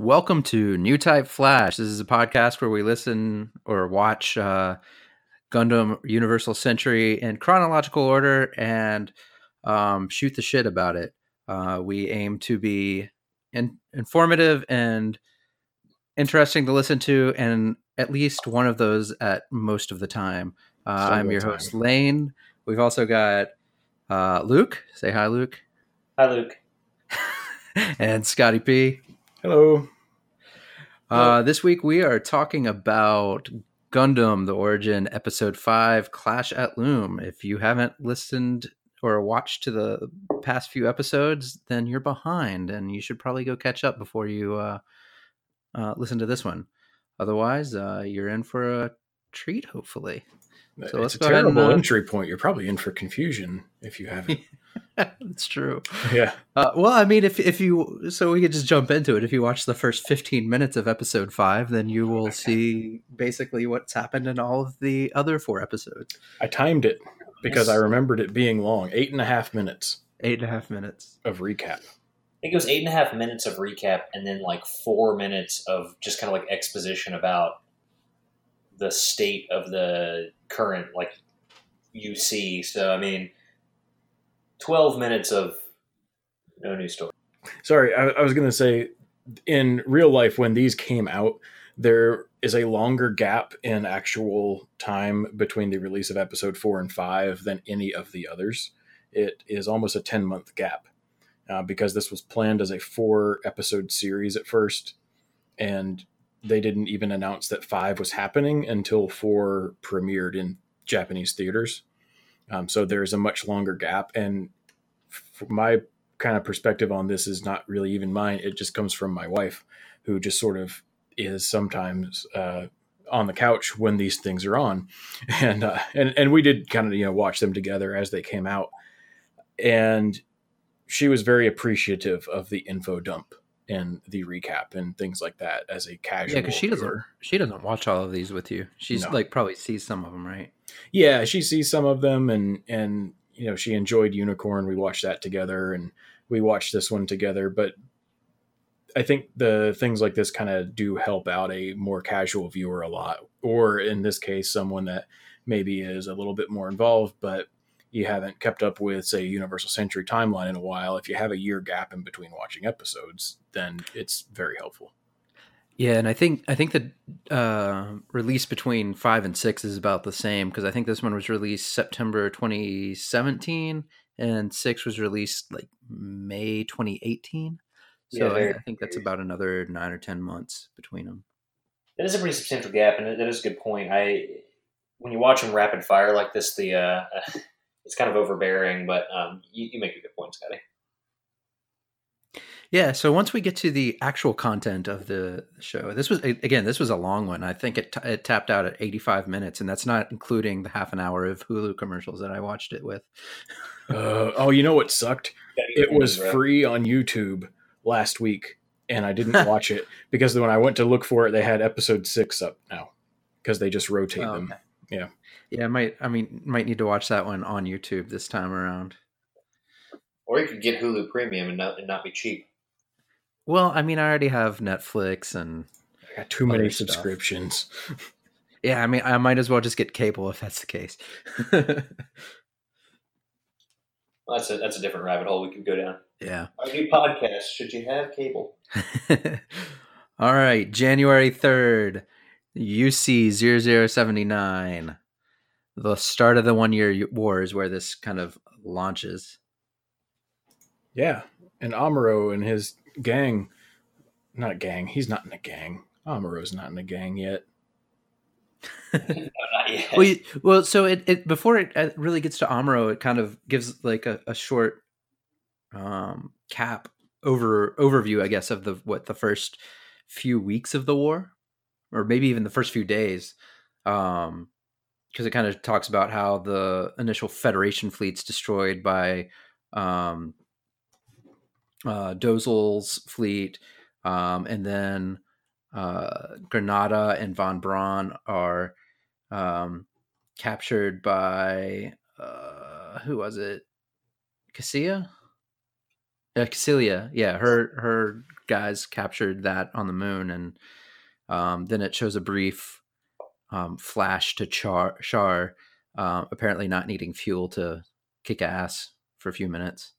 Welcome to New Type Flash. This is a podcast where we listen or watch uh, Gundam Universal Century in chronological order and um, shoot the shit about it. Uh, we aim to be in- informative and interesting to listen to, and at least one of those at most of the time. Uh, Some I'm your time. host, Lane. We've also got uh, Luke. Say hi, Luke. Hi, Luke. and Scotty P. Hello. Uh, this week we are talking about Gundam: The Origin, Episode Five, Clash at Loum. If you haven't listened or watched to the past few episodes, then you're behind, and you should probably go catch up before you uh, uh, listen to this one. Otherwise, uh, you're in for a treat. Hopefully, So let's it's a go ahead and, terrible uh, entry point. You're probably in for confusion if you haven't. that's true. yeah. Uh, well, I mean, if if you so we could just jump into it. If you watch the first fifteen minutes of episode five, then you will see basically what's happened in all of the other four episodes. I timed it because I remembered it being long. Eight and a half minutes Eight and a half minutes. of recap. I think it was eight and a half minutes of recap and then like four minutes of just kind of like exposition about the state of the current like UC. So I mean, twelve minutes of no new story. Sorry, I, I was going to say in real life, when these came out, there is a longer gap in actual time between the release of episode four and five than any of the others. It is almost a 10 month gap uh, because this was planned as a four episode series at first. And they didn't even announce that five was happening until four premiered in Japanese theaters. Um, so there's a much longer gap. And my kind of perspective on this is not really even mine. It just comes from my wife, who just sort of is sometimes uh, on the couch when these things are on, and uh, and and we did kind of you know watch them together as they came out, and she was very appreciative of the info dump and the recap and things like that as a casual. Yeah, because she doesn't viewer. she doesn't watch all of these with you. She's No. like probably sees some of them, right? yeah she sees some of them and and you know she enjoyed unicorn we watched that together and we watched this one together but i think the things like this kind of do help out a more casual viewer a lot or in this case someone that maybe is a little bit more involved but you haven't kept up with say universal century timeline in a while if you have a year gap in between watching episodes then it's very helpful Yeah, and I think I think the uh, release between five and six is about the same because I think this one was released September 2017 and six was released like May 2018. So Yeah, I, very- I think that's about another nine or ten months between them. That is a pretty substantial gap, and that is a good point. I when you watch them rapid fire like this, the uh, it's kind of overbearing, but um, you, you make a good point, Scotty. Yeah, so once we get to the actual content of the show, this was again, this was a long one. I think it, t- it tapped out at 85 minutes, and that's not including the half an hour of Hulu commercials that I watched it with. uh, oh you know what sucked it was free on YouTube last week, and I didn't watch it because when I went to look for it, they had episode six up now because they just rotate Oh, them. okay. Yeah. yeah, I might. I mean, might need to watch that one on YouTube this time around. Or you could get Hulu Premium and not, and not be cheap. Well, I mean, I already have Netflix, and I got too many subscriptions. yeah, I mean, I might as well just get cable if that's the case. Well, that's a that's a different rabbit hole we could go down. yeah. Our new podcast: Should you have cable? All right, January 3rd, UC 0079. The start of the one year war is where this kind of launches. Yeah, and Amuro and his gang, not gang. He's not in a gang. Amuro's not in a gang yet. no, not yet. Well, you, well, so it, it before it uh, really gets to Amuro, it kind of gives like a, a short um, cap over overview, I guess, of the what the first few weeks of the war, or maybe even the first few days, um, because it kind of talks about how the initial Federation fleet's destroyed by um, uh, Dozel's fleet, um, and then uh, Granada and von Braun are um, captured by uh, who was it? Cassia. Uh, Celia, yeah, her her guys captured that on the moon, and um, then it shows a brief um, flash to Char, Char uh, apparently not needing fuel to kick ass for a few minutes.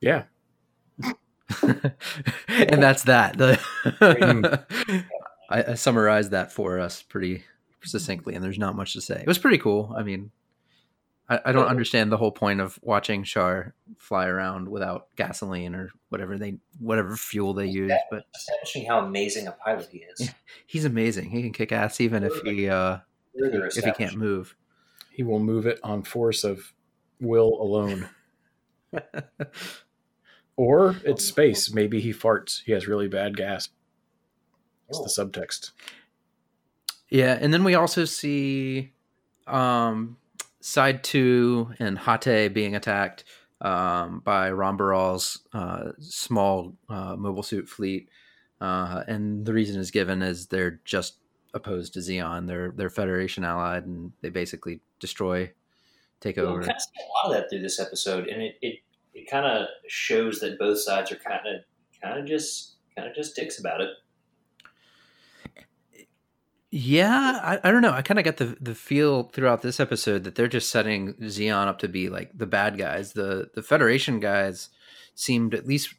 Yeah. and that's that. The I, I summarized that for us pretty succinctly, and there's not much to say. It was pretty cool. I mean, I, I don't understand the whole point of watching Char fly around without gasoline or whatever they whatever fuel they use, but establishing how amazing a pilot he is. he's amazing. He can kick ass even if he uh, if he can't move. He will move it on force of will alone. Or it's space. Maybe he farts. He has really bad gas. It's Oh. the subtext. Yeah, and then we also see um, side two and Hatte being attacked um, by Ramba Ral's uh, small uh, mobile suit fleet, uh, and the reason is given is they're just opposed to Zeon. They're they're Federation allied, and they basically destroy, take Well, over. we kind of see a lot of that through this episode, and it it, it kind of shows that both sides are kind of kind of just kind of just dicks about it. Yeah, I, I don't know. I kind of got the the feel throughout this episode that they're just setting Zeon up to be like the bad guys. The the Federation guys seemed at least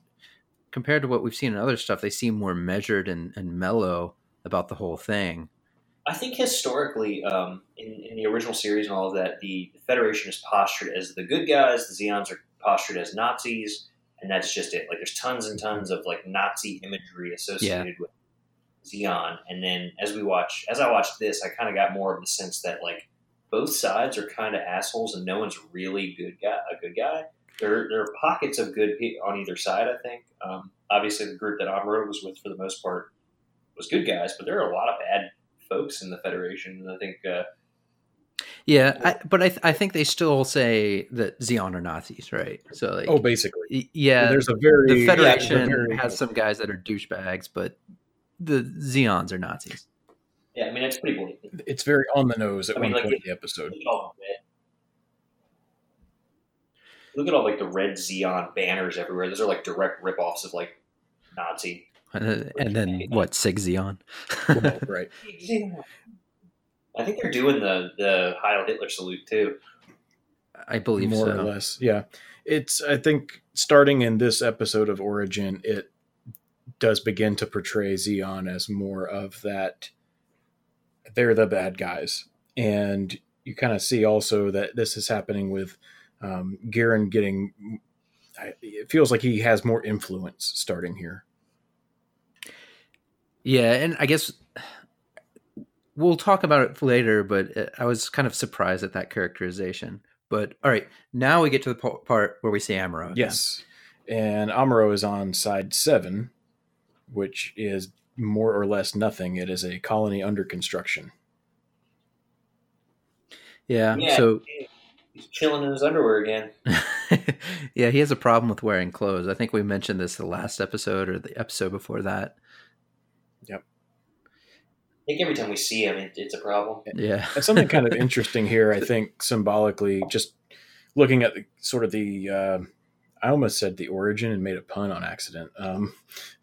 compared to what we've seen in other stuff, they seem more measured and, and mellow about the whole thing. I think historically, um, in, in the original series and all of that, the Federation is postured as the good guys. The Zeons are postured as Nazis, and that's just it. Like, there's tons and tons of like Nazi imagery associated with Zeon. And then as we watch, as I watched this, I kind of got more of the sense that like both sides are kind of assholes, and no one's really good guy. A good guy. There, there are pockets of good pe- on either side. I think. Um, obviously, the group that Amuro was with, for the most part, was good guys, but there are a lot of bad folks in the Federation, and I think uh, Yeah, I, but I, th- I think they still say that Zeon are Nazis, right? So like, Oh, basically. yeah, There's a very the Federation there's a very- has some guys that are douchebags, but the Zeons are Nazis. yeah, I mean it's pretty blatant. It's very on the nose at I mean, one like, point in the episode. Look at all. Look at all like the red Zeon banners everywhere. Those are like direct ripoffs of like Nazi. And, and then what? Sieg Zeon. Well, right. I think they're doing the the Heil Hitler salute too. I believe more so. or less. Yeah, it's. I think starting in this episode of Origin, it does begin to portray Zeon as more of that. They're the bad guys, and you kind of see also that this is happening with um, Garen getting. It feels like he has more influence starting here. Yeah, and I guess we'll talk about it later, but uh, I was kind of surprised at that characterization. But all right, now we get to the part where we see Amuro. again. Yes, and Amuro is on side seven, which is more or less nothing. It is a colony under construction. Yeah. Yeah. So He's chilling in his underwear again. yeah, he has a problem with wearing clothes. I think we mentioned this the last episode or the episode before that. Yep. I think every time we see him, it, it's a problem. Yeah. And something kind of interesting here, I think, symbolically, just looking at the, sort of the, uh, I almost said the origin and made a pun on accident, um,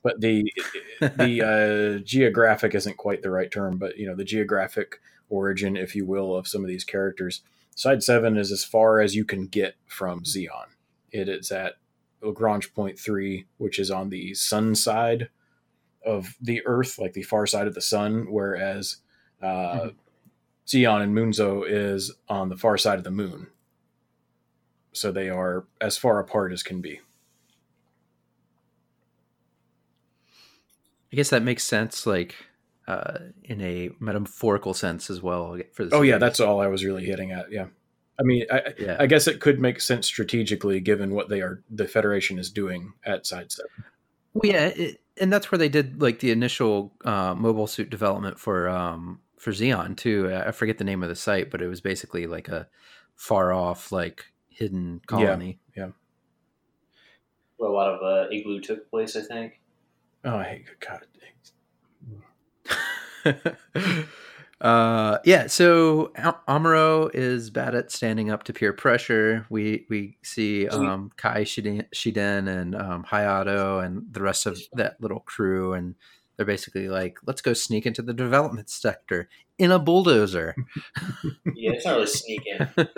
but the the uh, geographic isn't quite the right term, but you know the geographic origin, if you will, of some of these characters. Side seven is as far as you can get from Zeon. It is at Lagrange point three, which is on the sun side of the Earth, like the far side of the sun, whereas uh, Zeon and Munzo is on the far side of the moon. So they are as far apart as can be. I guess that makes sense, like uh, in a metaphorical sense as well. For the Oh yeah, that's all I was really hitting at. Yeah, I mean, I, yeah. I guess it could make sense strategically given what they are, the Federation is doing at sidestep. Well, yeah, it, and that's where they did like the initial uh, mobile suit development for um, for Zeon too. I forget the name of the site, but it was basically like a far off, like hidden colony. Yeah. Where a lot of uh, igloo took place, I think. Oh, I hate God, Uh, yeah. So Amuro is bad at standing up to peer pressure. We we see um, Kai Shiden, Shiden and um, Hayato and the rest of that little crew, and they're basically like, "Let's go sneak into the development sector in a bulldozer." Yeah, it's not really sneaking.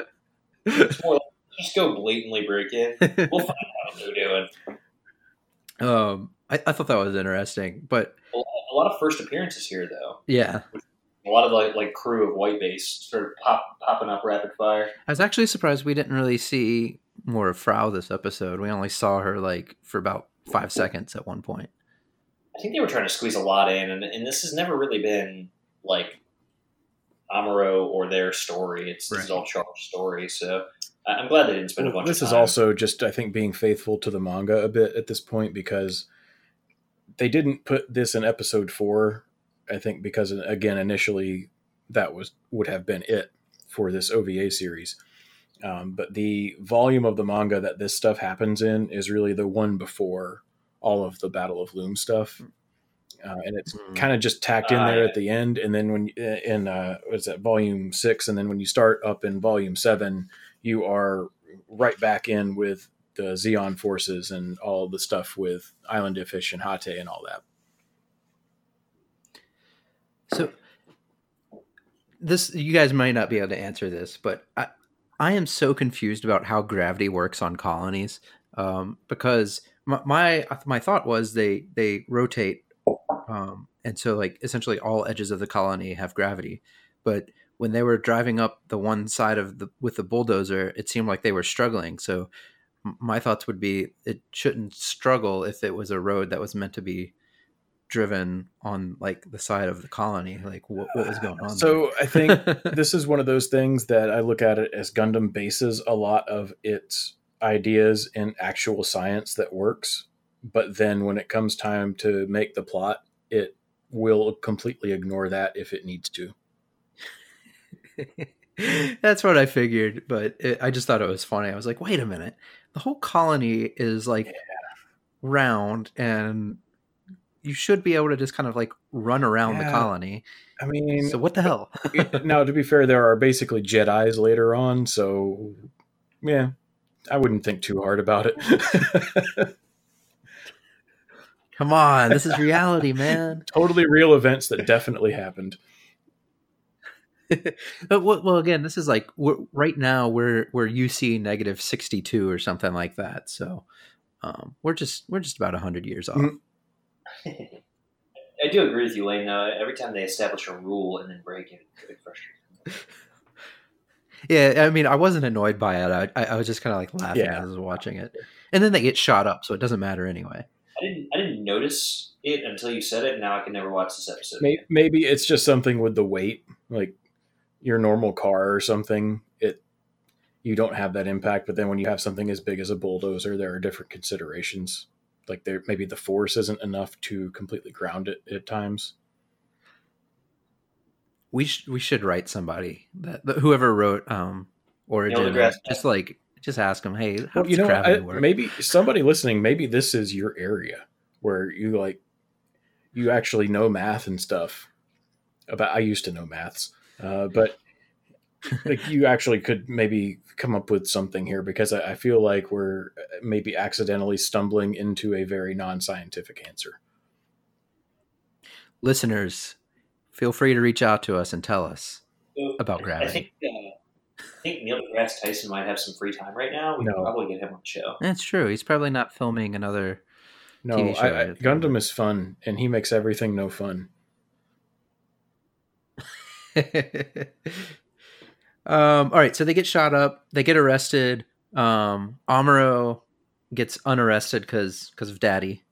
It's more like, just go blatantly break in. We'll find out what they're doing. um, I, I thought that was interesting, but A lot- of first appearances here, though. yeah, A lot of like like crew of white base sort of pop popping up rapid fire. I was actually surprised we didn't really see more of Frau this episode. We only saw her like for about five seconds at one point. I think they were trying to squeeze a lot in, and, and this has never really been like Amuro or their story. It's this is Right. all Char's story. So I'm glad they didn't spend a Well, bunch. this is also just I think being faithful to the manga a bit at this point because they didn't put this in episode four. I think because again initially that was would have been it for this OVA series. Um, but the volume of the manga that this stuff happens in is really the one before all of the Battle of Loum stuff, uh, and it's Mm. kind of just tacked in Ah, there at the end. And then when in uh, what's that volume six, and then when you start up in volume seven, you are right back in with the Zeon forces and all the stuff with Island Iffish and Hatte and all that. So this you guys might not be able to answer this, but I I am so confused about how gravity works on colonies um, because my, my my thought was they they rotate um, and so like essentially all edges of the colony have gravity, but when they were driving up the one side of the with the bulldozer, it seemed like they were struggling. So my thoughts would be it shouldn't struggle if it was a road that was meant to be driven on like the side of the colony like what, what was going on So I think this is one of those things that I look at it as Gundam bases a lot of its ideas in actual science that works, but then when it comes time to make the plot, it will completely ignore that if it needs to. that's what i figured but it, i just thought it was funny. I was like wait a minute. The whole colony is like round and you should be able to just kind of like run around the colony. I mean, so what the hell? now to be fair, there are basically Jedi's later on, so yeah, I wouldn't think too hard about it. come on this is reality man. Totally real events that definitely happened. but well, well again this is like we're, right now we're we're uc negative 62 or something like that so um, we're just we're just about 100 years off Mhm. I do agree with you, Lane. Though every time they establish a rule and then break it, it's a bit frustrating. yeah i mean i wasn't annoyed by it i, I was just kind of like laughing Yeah. as i was watching it and then they get shot up so it doesn't matter anyway I didn't I didn't notice it until you said it. and Now I can never watch this episode. May- again. Maybe it's just something with the weight, like your normal car or something. It you don't have that impact, but then when you have something as big as a bulldozer, there are different considerations. Like there, maybe the force isn't enough to completely ground it at times. we sh- we should write somebody that, that whoever wrote um origin deGrasse just like just ask them hey how Well, does you know, gravity I, work maybe somebody listening, maybe this is your area where you like you actually know math and stuff. About I used to know maths, uh, but like you actually could maybe come up with something here because I, I feel like we're uh, maybe accidentally stumbling into a very non-scientific answer. listeners feel free to reach out to us and tell us So, about I think uh, I think Neil deGrasse Tyson might have some free time right now. We No. could probably get him on the show. that's true he's probably not filming another No, TV show I, I, Gundam is fun, and he makes everything no fun. um, all right, so they get shot up, they get arrested. Um, Amuro gets unarrested because because of Daddy.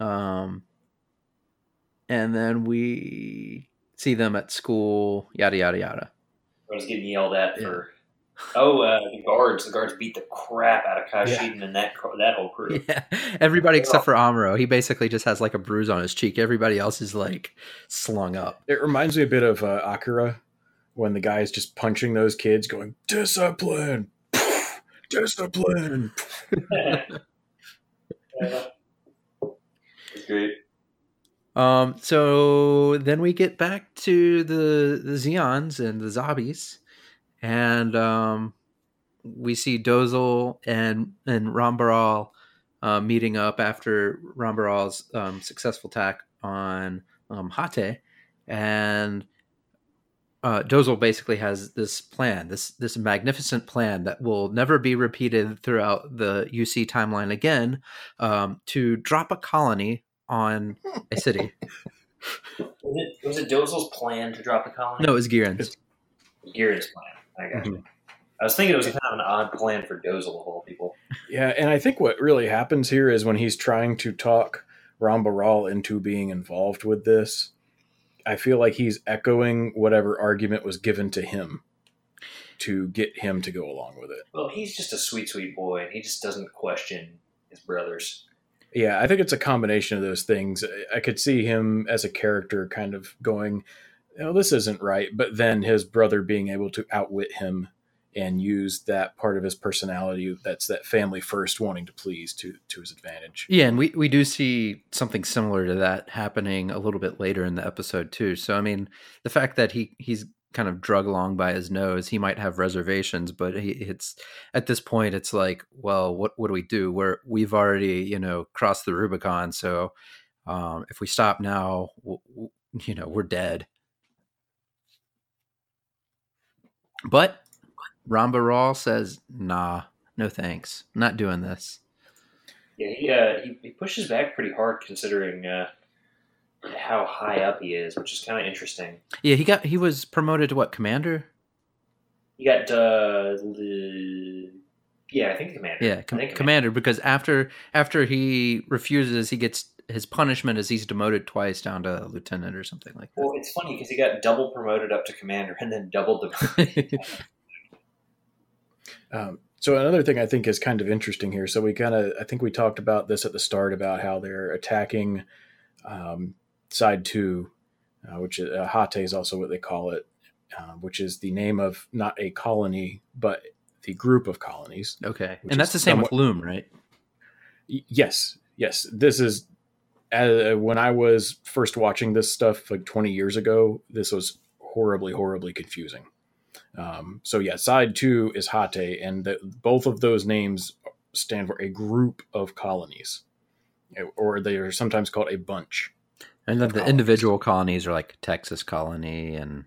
Um, and then we see them at school, yada yada yada. I was getting yelled at for. Oh, uh, the guards! The guards beat the crap out of Kai Yeah. Shiden and that that whole crew. Yeah, everybody except for Amuro. He basically just has like a bruise on his cheek. Everybody else is like slung up. It reminds me a bit of uh, Akira when the guy is just punching those kids, going discipline, discipline. Yeah. Great. Um, so then we get back to the the Zeons and the Zabis, and um, we see Dozel and and Ramba Ral uh, meeting up after Ramba Ral's um, successful attack on um, Hatte, and uh, Dozel basically has this plan, this this magnificent plan that will never be repeated throughout the UC timeline again, um, to drop a colony on a city. Was it, was it Dozel's plan to drop a colony? no, it was Gihren's. Gihren's plan. I got Mm-hmm. you. I was thinking it was kind of an odd plan for Dozel of all people. Yeah, and I think what really happens here is when he's trying to talk Ramba Ral into being involved with this, I feel like he's echoing whatever argument was given to him to get him to go along with it. Well, he's just a sweet, sweet boy, and he just doesn't question his brothers. Yeah, I think it's a combination of those things. I could see him as a character kind of going, "Oh, this isn't right," but then his brother being able to outwit him and use that part of his personality that's that family first wanting to please to to his advantage. Yeah, and we, we do see something similar to that happening a little bit later in the episode too. So I mean, the fact that he he's kind of drug along by his nose, he might have reservations, but he, it's at this point, it's like, well, what what do we do? We're we've already you know crossed the Rubicon, so um, if we stop now, you know, we're dead. But Ramba Ral says, "Nah, no thanks, not doing this." Yeah, he uh, he, he pushes back pretty hard considering uh, how high up he is, which is kind of interesting. Yeah, he got he was promoted to what commander? He got uh, the yeah, I think commander. Yeah, com- think commander. Because after after he refuses, he gets his punishment is he's demoted twice down to lieutenant or something like that. Well, it's funny because he got double promoted up to commander and then double demoted. Um, so another thing I think is kind of interesting here. So we kind of, I think we talked about this at the start about how they're attacking um, side two, uh, which is uh, Hatte is also what they call it, uh, which is the name of not a colony but the group of colonies. okay, and that's the same with somewhat- Loum, right? Y- yes, yes. This is uh, when I was first watching this stuff like 20 years ago. This was horribly, horribly confusing. Um, so yeah, side two is Hatte, and the, both of those names stand for a group of colonies, or they are sometimes called a bunch. And then the colonies. individual colonies are like Texas colony and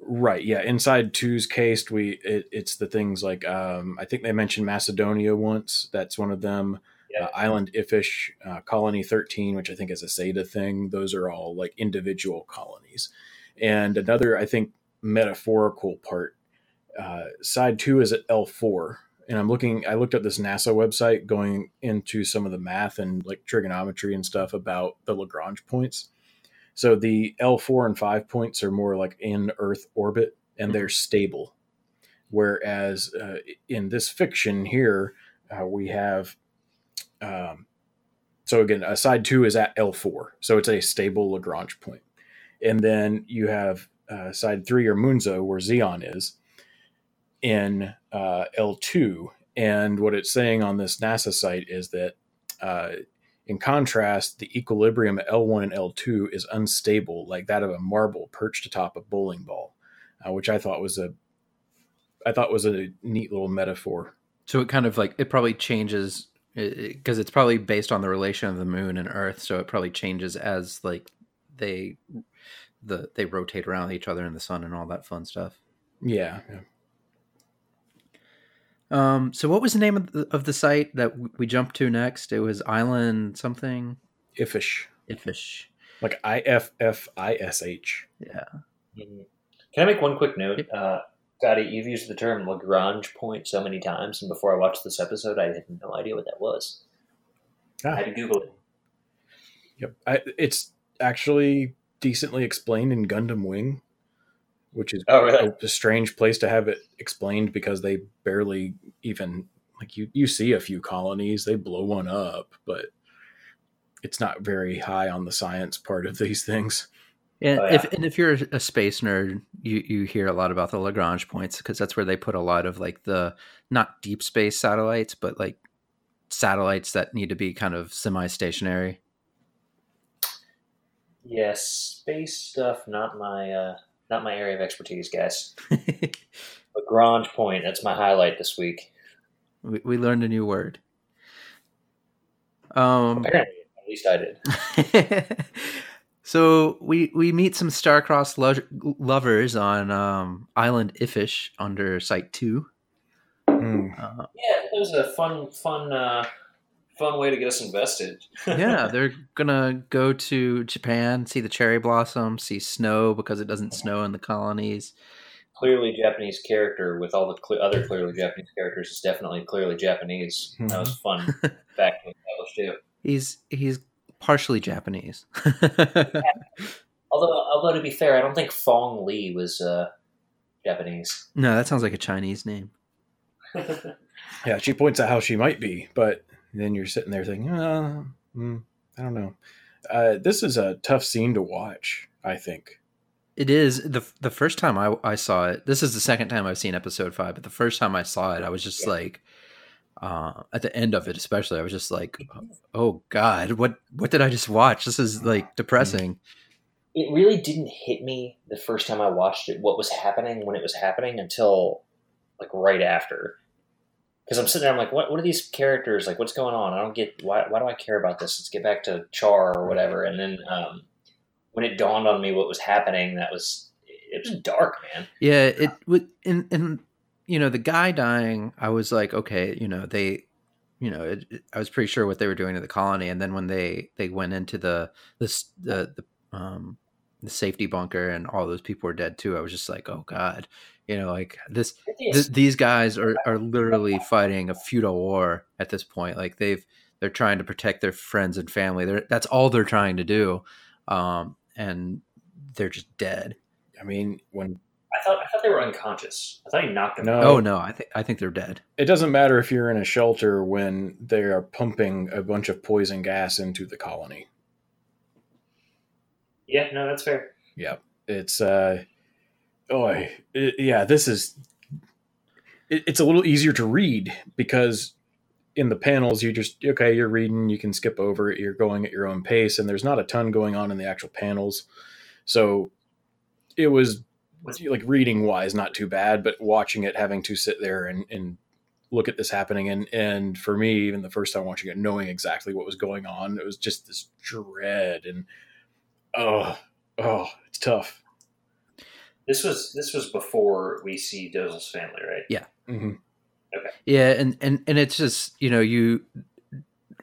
Right. Yeah. Inside two's case, we it, it's the things like um, I think they mentioned Macedonia once. That's one of them. Yeah. Uh, Island Iffish, uh, Colony Thirteen, which I think is a SETA thing. Those are all like individual colonies. And another, I think, metaphorical part. Uh, side two is at L four, and I'm looking. I looked at this NASA website, going into some of the math and like trigonometry and stuff about the Lagrange points. So the L4 and 5 points are more like in Earth orbit and they're stable. Whereas uh, in this fiction here, uh, we have. Um, so again, uh, side two is at L4. So it's a stable Lagrange point. And then you have uh, side three or Munzo, where Zeon is, in uh, L2. And what it's saying on this NASA site is that uh, in contrast, the equilibrium at L1 and L2 is unstable, like that of a marble perched atop a bowling ball, uh, which I thought was a, I thought was a neat little metaphor. so it kind of like it probably changes because it's probably based on the relation of the moon and Earth, so it probably changes as like they the they rotate around each other in the sun and all that fun stuff. Yeah, yeah. Um, so what was the name of the, of the site that w- we jumped to next? It was Island something Iffish. Iffish. like I F F I S H. Yeah. Mhm. Can I make one quick note? Uh, Scotty, you've used the term Lagrange point so many times, and before I watched this episode, I had no idea what that was. Ah. I had to Google it. Yep, I, it's actually decently explained in Gundam Wing, which is Oh, really? a, a strange place to have it explained because they barely even like you you see a few colonies they blow one up but it's not very high on the science part of these things And Oh, if and if you're a space nerd, you you hear a lot about the Lagrange points because that's where they put a lot of like the not deep space satellites, but like satellites that need to be kind of semi-stationary. Yes, space stuff not my uh, not my area of expertise, guys. Lagrange Point, that's my highlight this week. we, we learned a new word. Um, Apparently, at least I did. so we we meet some star-crossed lo- lovers on um, Island Iffish under Side Two. Hmm. Uh, Yeah, it was a fun, fun, uh, fun way to get us invested. yeah, they're gonna go to Japan, see the cherry blossom, see snow because it doesn't snow in the colonies. clearly Japanese character with all the cle other clearly Japanese characters is definitely clearly Japanese. That was fun fact to establish too. He's he's partially Japanese. Although, although to be fair, I don't think Fong Lee was uh, Japanese. no, that sounds like a Chinese name. Yeah, she points out how she might be, but then you're sitting there thinking, uh, mm, I don't know. Uh, this is a tough scene to watch. I think. It is the the first time I I saw it. This is the second time I've seen episode five, but the first time I saw it, I was just Yeah. like, uh, at the end of it, especially, I was just like, oh god, what what did I just watch? This is like depressing. it really didn't hit me the first time I watched it. What was happening when it was happening until like right after. Because I'm sitting there, I'm like, what? What are these characters like? What's going on? I don't get why. Why do I care about this? Let's get back to Char or whatever. And then um, when it dawned on me what was happening, that was it was dark, man. Yeah, it would and and you know the guy dying. I was like, okay, you know they, you know, it, it- I was pretty sure what they were doing to the colony, and then when they they went into the this the the um the safety bunker and all those people were dead too. I was just like, oh god, you know, like this th- these guys are, are literally fighting a feudal war at this point. Like they've they're trying to protect their friends and family. They're, that's all they're trying to do, um, and they're just dead. I mean, when I thought I thought they were unconscious. I thought he knocked them. No. out. Oh no, I think I think they're dead. it doesn't matter if you're in a shelter when they are pumping a bunch of poison gas into the colony. Yeah, no, that's fair. Yeah, It's uh oh it, yeah, this is it, it's a little easier to read because in the panels you just okay, you're reading, you can skip over it, you're going at your own pace and there's not a ton going on in the actual panels. So it was like reading wise not too bad, but watching it having to sit there and and look at this happening and and for me even the first time watching it knowing exactly what was going on it was just this dread and oh oh it's tough This was this was before we see Dozel's family, right? Yeah mm-hmm. okay Yeah, and and and it's just you know you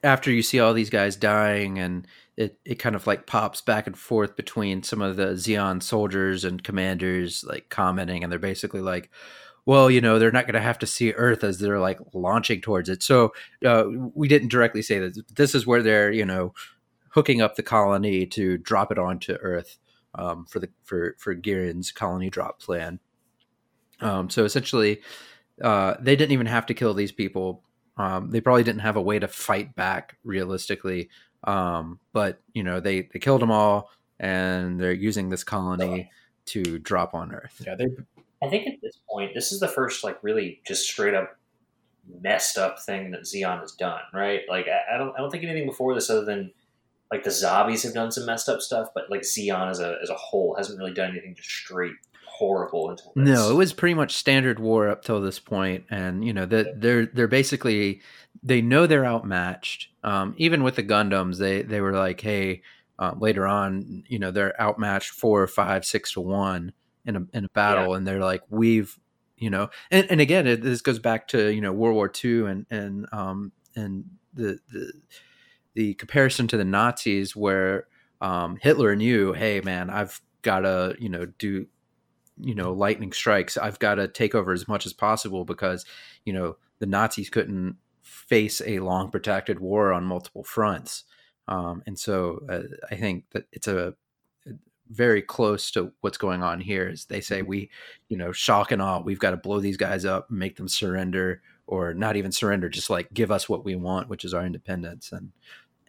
after you see all these guys dying and it, it kind of like pops back and forth between some of the Zeon soldiers and commanders like commenting and they're basically like well you know they're not going to have to see earth as they're like launching towards it so uh, we didn't directly say that this is where they're you know hooking up the colony to drop it onto earth um, for the for for Gihren's colony drop plan um, so essentially uh, they didn't even have to kill these people. Um, they probably didn't have a way to fight back realistically. Um, but you know, they they killed them all, and they're using this colony to drop on Earth. yeah they I think at this point, this is the first like really just straight up messed up thing that Zeon has done, right? Like I, I don't I don't think anything before this other than like the Zabis have done some messed up stuff, but like Zeon as a as a whole hasn't really done anything just straight horrible until this. No, it was pretty much standard war up till this point, and you know that they're they're basically they know they're outmatched. Um, even with the Gundams, they they were like, hey, uh, later on, you know, they're outmatched four, five, six to one in a in a battle, and they're like, we've, you know, and, and again, it, this goes back to you know World War II and and um and the the the comparison to the Nazis where um, Hitler knew, hey man, I've got to you know do you know lightning strikes i've got to take over as much as possible because you know the nazis couldn't face a long protracted war on multiple fronts. Um, and so uh, i think that it's a very close to what's going on here is they say we you know shock and awe we've got to blow these guys up make them surrender or not even surrender just like give us what we want which is our independence and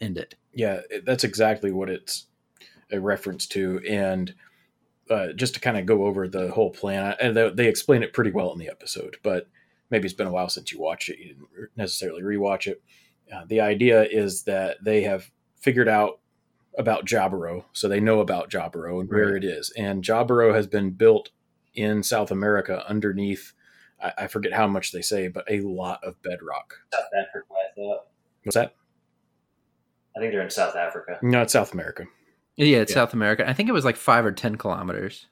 end it. Yeah that's exactly what it's a reference to and uh, just to kind of go over the whole plan, and they, they explain it pretty well in the episode, but maybe it's been a while since you watched it. You didn't necessarily rewatch it. Uh, the idea is that they have figured out about Jaburo, so they know about Jaburo and where Right. it is. And Jaburo has been built in South America underneath. I, I forget how much they say, but a lot of bedrock. South Africa, I thought. What's that? I think they're in South Africa. No, it's South America. Yeah, it's Yeah. South America. I think it was like five or ten kilometers,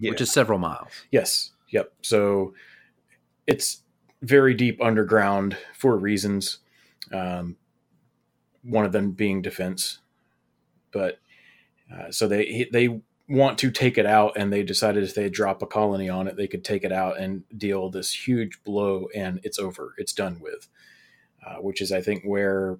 which is several miles. Yes. Yep. So it's very deep underground for reasons. Um, one of them being defense, but uh, so they they want to take it out, and they decided if they drop a colony on it, they could take it out and deal this huge blow, and it's over. It's done with. Uh, which is, I think, where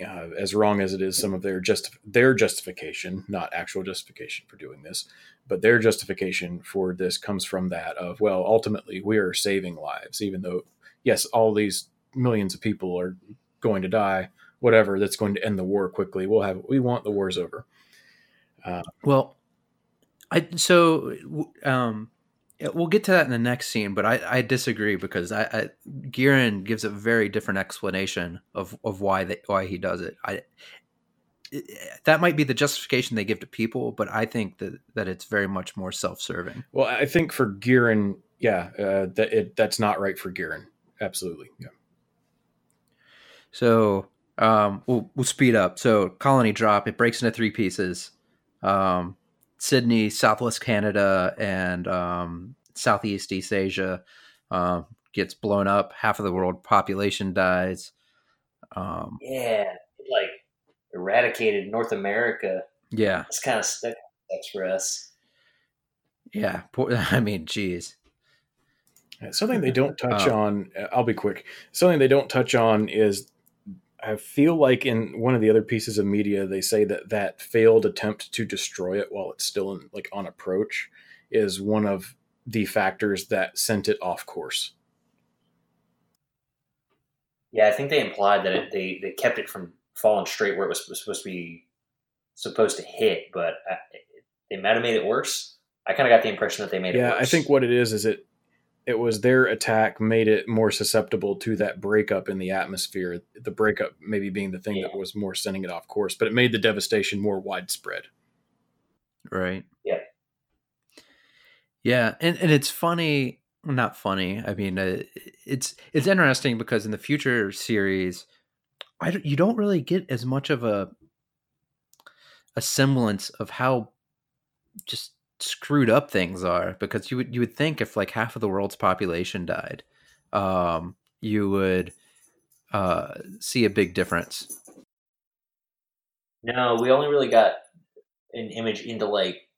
uh, as wrong as it is, some of their just their justification, not actual justification for doing this, but their justification for this comes from that of well, ultimately we are saving lives, even though yes, all these millions of people are going to die. Whatever that's going to end the war quickly. We'll have we want the wars over. Uh, Well, I so um, yeah, we'll get to that in the next scene, but I, I disagree because I, I Gihren gives a very different explanation of, of why they, why he does it. I that might be the justification they give to people, but I think that that it's very much more self serving. well, I think for Gihren, yeah, uh, that it that's not right for Gihren. Absolutely, yeah. So um, we'll we'll speed up. So colony drop it breaks into three pieces. Um, Sydney, Southwest Canada, and um, Southeast East Asia um, gets blown up. Half of the world population dies. Um, Yeah, like eradicated North America. yeah, it's kind of that sucks for us. yeah. I mean, geez. Uh, Something they don't touch Oh. on, uh, I'll be quick. Something they don't touch on is I feel like in one of the other pieces of media, they say that that failed attempt to destroy it while it's still in, like on approach is one of the factors that sent it off course. Yeah, I think they implied that it, they they kept it from falling straight where it was supposed to be supposed to hit, but uh, I, they might have made it worse. I kind of got the impression that they made it Yeah. I think what it is is it it was their attack made it more susceptible to that breakup in the atmosphere. The breakup maybe being the thing that was more sending it off course, but it made the devastation more widespread. Right. Yeah. Yeah, and and it's funny, not funny. I mean, uh, it's it's interesting because in the future series, I don't, you don't really get as much of a a semblance of how just screwed up things are because you would you would think if like half of the world's population died, um, you would uh, see a big difference. no, we only really got an image into like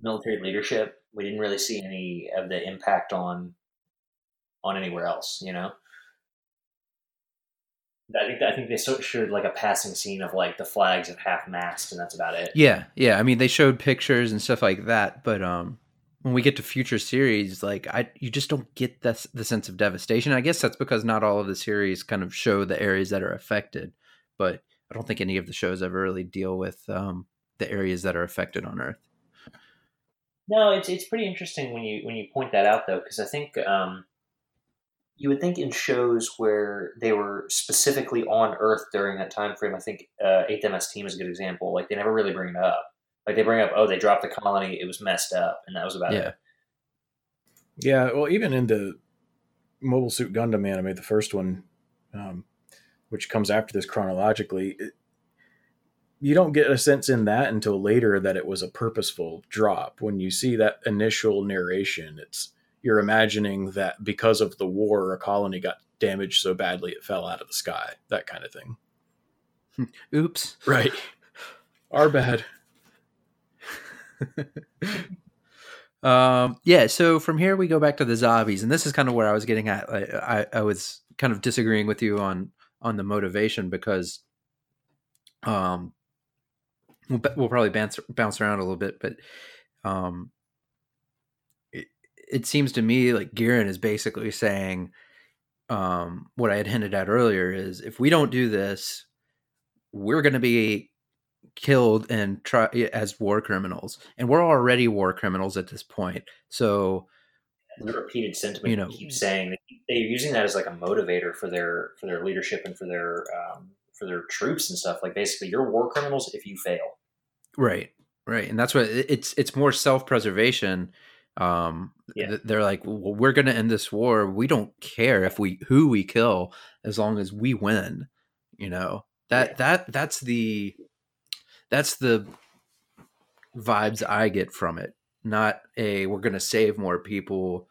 military leadership. We didn't really see any of the impact on on anywhere else. You know, I think I think they showed like a passing scene of like the flags at half mast, and that's about it. Yeah, yeah. I mean, they showed pictures and stuff like that, but um, when we get to future series, like I, you just don't get this the sense of devastation. I guess that's because not all of the series kind of show the areas that are affected, but I don't think any of the shows ever really deal with um the areas that are affected on Earth. No, it's it's pretty interesting when you when you point that out though, because I think um, you would think in shows where they were specifically on Earth during that time frame. I think uh, Eighth MS Team is a good example. Like they never really bring it up. Like they bring up, oh, they dropped the colony, it was messed up, and that was about Yeah. it. Yeah, well, even in the Mobile Suit Gundam anime, the first one, um, which comes after this chronologically, it, you don't get a sense in that until later that it was a purposeful drop. When you see that initial narration, it's you're imagining that because of the war, a colony got damaged so badly it fell out of the sky, that kind of thing. Oops. Right. Our bad. Um, yeah, so from here we go back to the Zabis, and this is kind of where I was getting at. I, I, I was kind of disagreeing with you on on the motivation because, um, we'll, we'll probably bounce bounce around a little bit, but um, it, seems to me like Gihren is basically saying, um, what I had hinted at earlier is if we don't do this, we're going to be killed and try as war criminals and we're already war criminals at this point so the repeated sentiment You know- keep saying they're using that as like a motivator for their for their leadership and for their um, for their troops and stuff. Like basically, you're war criminals if you fail. Right, right, and that's what it's. It's more self preservation. Um, Yeah. they're like, well, we're going to end this war. We don't care if we who we kill as long as we win. You know that Yeah. that that's the that's the vibes I get from it. Not a we're going to save more people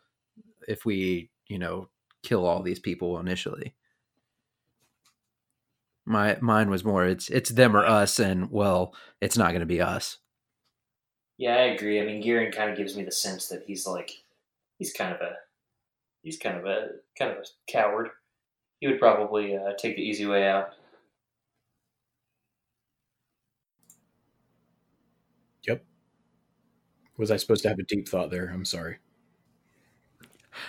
if we you know kill all these people initially. My mine was more it's it's them or us, and well, it's not going to be us. Yeah, I agree. I mean, Gihren kind of gives me the sense that he's like, he's kind of a, he's kind of a, kind of a coward. He would probably uh, take the easy way out. Yep. Was I supposed to have a deep thought there? I'm sorry.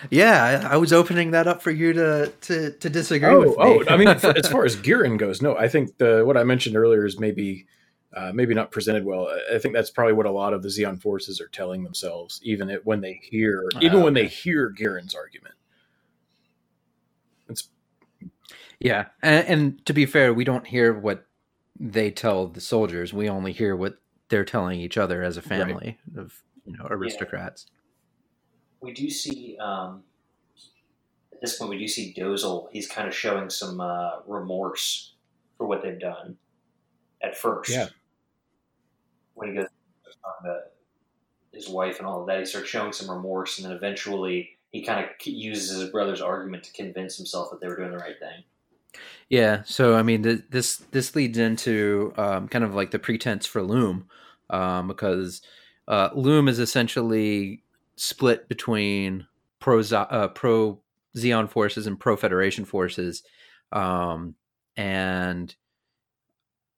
Yeah, I, I was opening that up for you to to to disagree Oh, with me. oh, I mean, for, as far as Gihren goes, no, I think the what I mentioned earlier is maybe uh, maybe not presented well. I- I think that's probably what a lot of the Zeon forces are telling themselves, even it, when they hear, even Ah, when they hear Gihren's argument. It's yeah, and, and to be fair, we don't hear what they tell the soldiers. We only hear what they're telling each other as a family of you know aristocrats. We do see, um, at this point, we do see Dozel. He's kind of showing some uh, remorse for what they've done at first. Yeah. When he goes to his wife and all of that, he starts showing some remorse, and then eventually he kind of uses his brother's argument to convince himself that they were doing the right thing. Yeah, so I mean, th- this this leads into um, kind of like the pretense for Loum, um, because uh, Loum is essentially split between pro uh, pro Zeon forces and pro Federation forces, um, and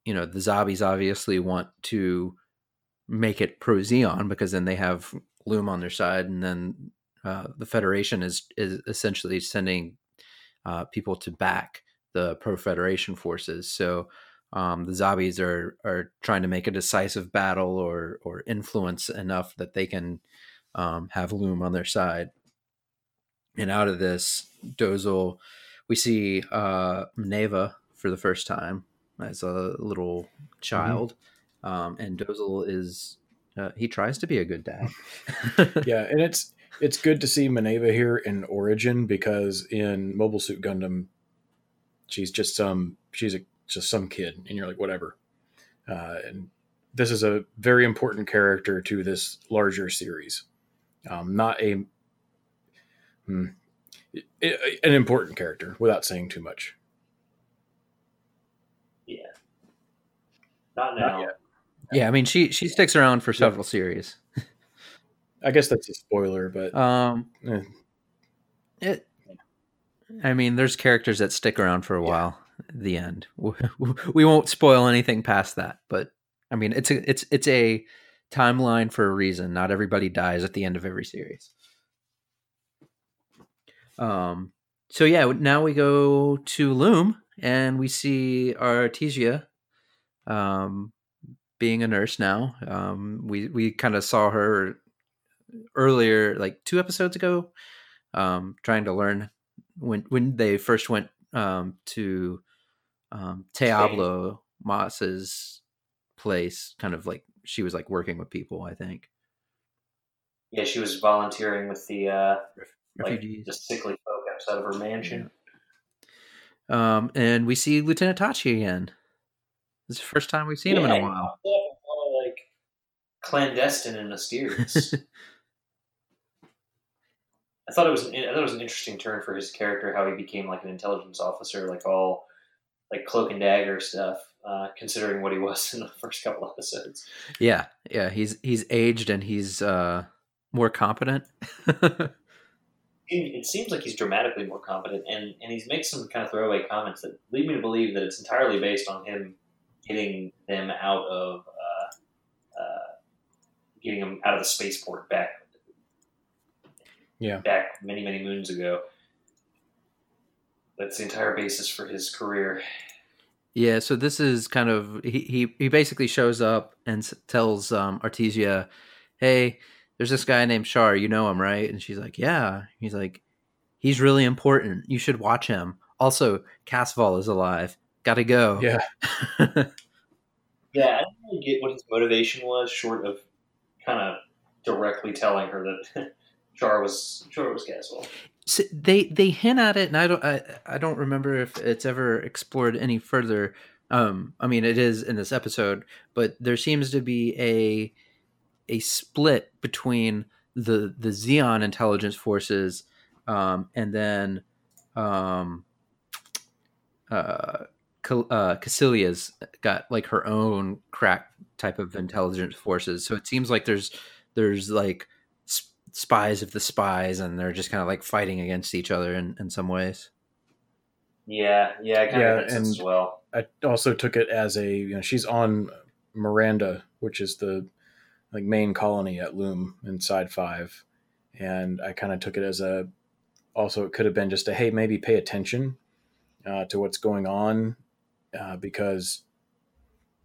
you know the Zabis obviously want to make it pro Zeon because then they have Loum on their side, and then uh, the Federation is is essentially sending uh, people to back the pro Federation forces. So um, the Zabis are are trying to make a decisive battle or or influence enough that they can um, have Loum on their side. And out of this, Dozel, we see uh, Neva for the first time as a little child, um, and Dozel is uh, he tries to be a good dad. yeah, and it's it's good to see Mineva here in Origin because in Mobile Suit Gundam, she's just some she's a, just some kid, and you're like whatever. Uh, and this is a very important character to this larger series. Um, not a hmm, i- i- an important character without saying too much. Yeah. Not Not now. yet. Yeah, I mean she she sticks around for several series. I guess that's a spoiler, but Um, eh, It. I mean, there's characters that stick around for a Yeah. while. At the end, we won't spoil anything past that. But I mean, it's a it's it's a timeline for a reason. Not everybody dies at the end of every series. Um. So yeah, now we go to Loum, and we see Artesia, um, being a nurse now. Um, we we kind of saw her earlier, like two episodes ago, um, trying to learn when when they first went um, to um, Teabolo Moss's place. Kind of like she was like working with people. I think Yeah, she was volunteering with the uh, like refugees. the sickly folk outside of her mansion. Um, and we see Lieutenant Tachi again. This is the first time we've seen him in a while. yeah, like clandestine and mysterious. I thought it was an, I thought it was an interesting turn for his character, how he became like an intelligence officer, like all like cloak and dagger stuff. Uh, considering what he was in the first couple episodes, yeah, yeah. He's he's aged and he's uh, more competent. it, it seems like he's dramatically more competent, and and he's makes some kind of throwaway comments that lead me to believe that it's entirely based on him getting them out of uh, uh, getting them out of the spaceport back yeah, back many many moons ago. That's the entire basis for his career. Yeah, so this is kind of he he, he basically shows up and tells um, Artesia, "Hey, there's this guy named Char. You know him, right?" And she's like, "Yeah." He's like, "He's really important. You should watch him." Also, Casval is alive. Got to go. yeah. Yeah, I don't really get what his motivation was, short of kind of directly telling her that Char was Char was Casval. So they they hint at it, and I don't I, I don't remember if it's ever explored any further. Um, I mean, it is in this episode, but there seems to be a a split between the the Zeon intelligence forces, um, and then um, uh, uh, Kycilia's got like her own crack type of intelligence forces. So it seems like there's there's like sp- spies of the spies, and they're just kind of like fighting against each other in, in some ways. Yeah, yeah, I kind Yeah, of and- as well. I also took it as a you know she's on Miranda, which is the like main colony at Loom inside five, and I kind of took it as a also it could have been just a hey maybe pay attention uh, to what's going on uh, because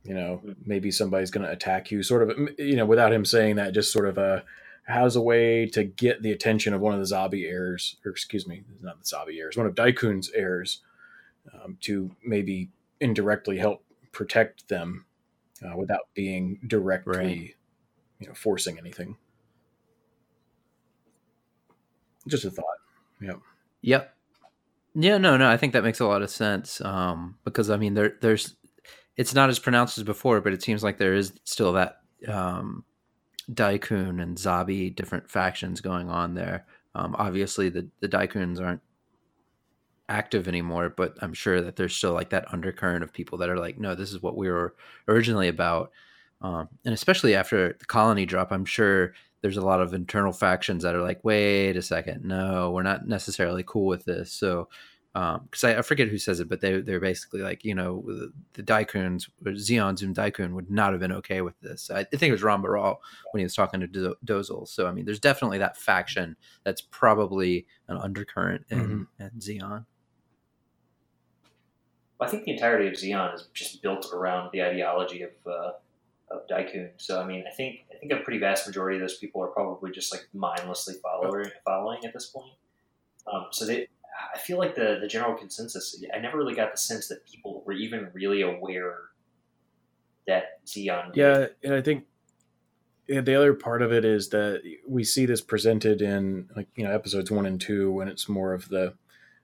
you know maybe somebody's going to attack you sort of you know without him saying that just sort of a has a way to get the attention of one of the Zabi heirs or excuse me not the Zabi heirs one of Daikun's heirs um, to maybe indirectly help protect them uh, without being directly Right. you know forcing anything just a thought Yep. Yep. Yeah, no, no, I think that makes a lot of sense. Um, because I mean, there, there's, it's not as pronounced as before, but it seems like there is still that um, Daikun and Zabi different factions going on there. Um, obviously, the the Daikuns aren't active anymore, but I'm sure that there's still like that undercurrent of people that are like, no, this is what we were originally about. Um, and especially after the colony drop, I'm sure there's a lot of internal factions that are like, wait a second, no, we're not necessarily cool with this. So, because I, I forget who says it, but they they're basically like, you know, the, the Daikuns, or Zeon Zum Daikun would not have been okay with this. I, I think it was Ramba Ral when he was talking to Do- Dozel. So, I mean, there's definitely that faction that's probably an undercurrent in, in Zeon. I think the entirety of Zeon is just built around the ideology of uh, of Daikun. So I mean, I think I think a pretty vast majority of those people are probably just like mindlessly following following at this point. Um, so they, I feel like the the general consensus. I never really got the sense that people were even really aware that Zeon. Yeah, and I think the other part of it is that we see this presented in like you know episodes one and two when it's more of the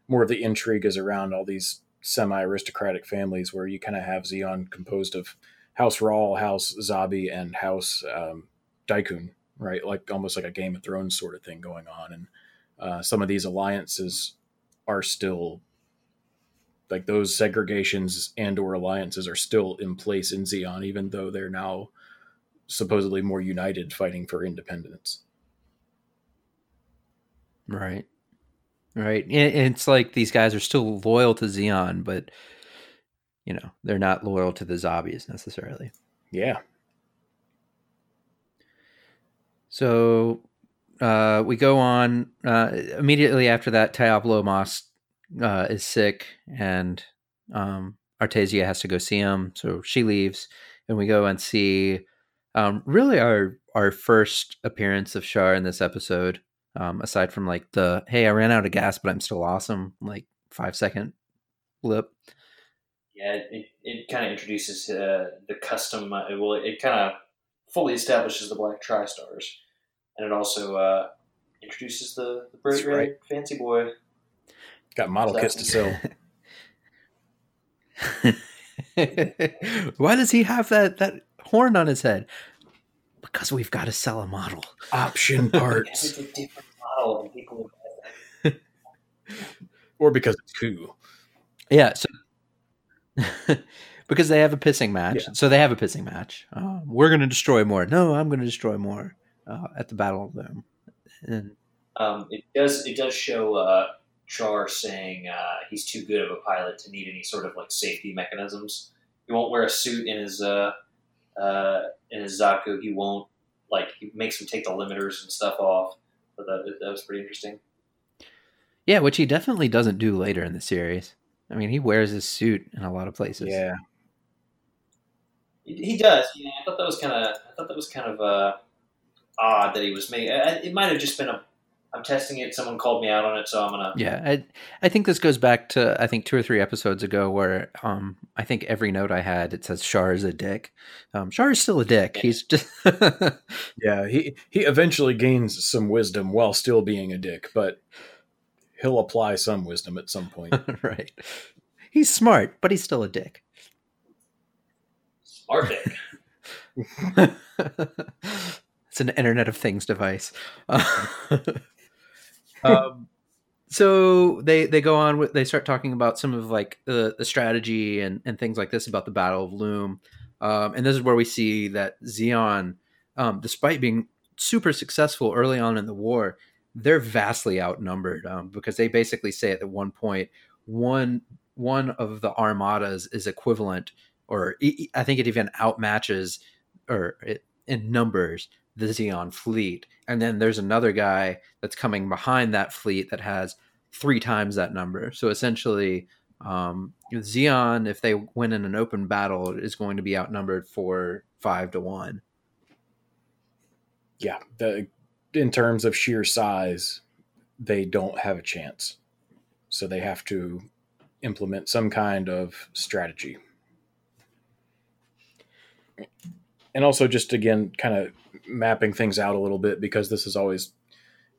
more of the intrigue is around all these semi aristocratic families where you kind of have Zeon composed of House Ral, House Zabi, and House um, Daikun, right? Like almost like a Game of Thrones sort of thing going on, and uh, some of these alliances are still like those segregations and or alliances are still in place in Zeon, even though they're now supposedly more united fighting for independence. Right. Right. And It's like these guys are still loyal to Zeon, but you know, they're not loyal to the Zabis necessarily. Yeah. So uh, we go on uh, immediately after that. Teabolo Moss uh, is sick, and um, Artesia has to go see him. So she leaves, and we go and see um, really our our first appearance of Char in this episode. Um, aside from like the hey, I ran out of gas, but I'm still awesome. Like five second blip. Yeah, it, it, it kind of introduces uh, the custom. Uh, well, it kind of fully establishes the black tri-stars, and it also uh, introduces the the bright red right. fancy boy. Got model kits to sell. Why does he have that that horn on his head? Because we've got to sell a model. Option Because parts. it's a different model, and people. or because it's cool. Yeah, so because they have a pissing match, Yeah. so they have a pissing match. Um, we're going to destroy more. No, I'm going to destroy more uh, at the Battle of them. And Um, it does it does show uh, Char saying uh, he's too good of a pilot to need any sort of like safety mechanisms. He won't wear a suit in his uh, uh, in his Zaku. He won't like he makes him take the limiters and stuff off. But that, that was pretty interesting. yeah, which he definitely doesn't do later in the series. I mean, he wears his suit in a lot of places. Yeah. He, he does. Yeah, I thought that was kind of I thought that was kind of uh, odd that he was made. It might have just been a I'm testing it. Someone called me out on it, so I'm gonna. Yeah, I I think this goes back to I think two or three episodes ago where um I think every note I had it says Char is a dick. Um, Char is still a dick. He's just Yeah, he he eventually gains some wisdom while still being a dick, but he'll apply some wisdom at some point. right. He's smart, but he's still a dick. Smart dick. it's an Internet of Things device. um, so they they go on with they start talking about some of like the, the strategy and and things like this about the Battle of Loum, um, and this is where we see that Zeon, um, despite being super successful early on in the war, they're vastly outnumbered um, because they basically say at one point one one of the armadas is equivalent or I think it even outmatches or it, in numbers the Zeon fleet. And then there's another guy that's coming behind that fleet that has three times that number. So essentially, um, Zeon, if they win in an open battle, is going to be outnumbered for five to one. Yeah, the in terms of sheer size, they don't have a chance. So they have to implement some kind of strategy. And also, just again, kind of mapping things out a little bit because this is always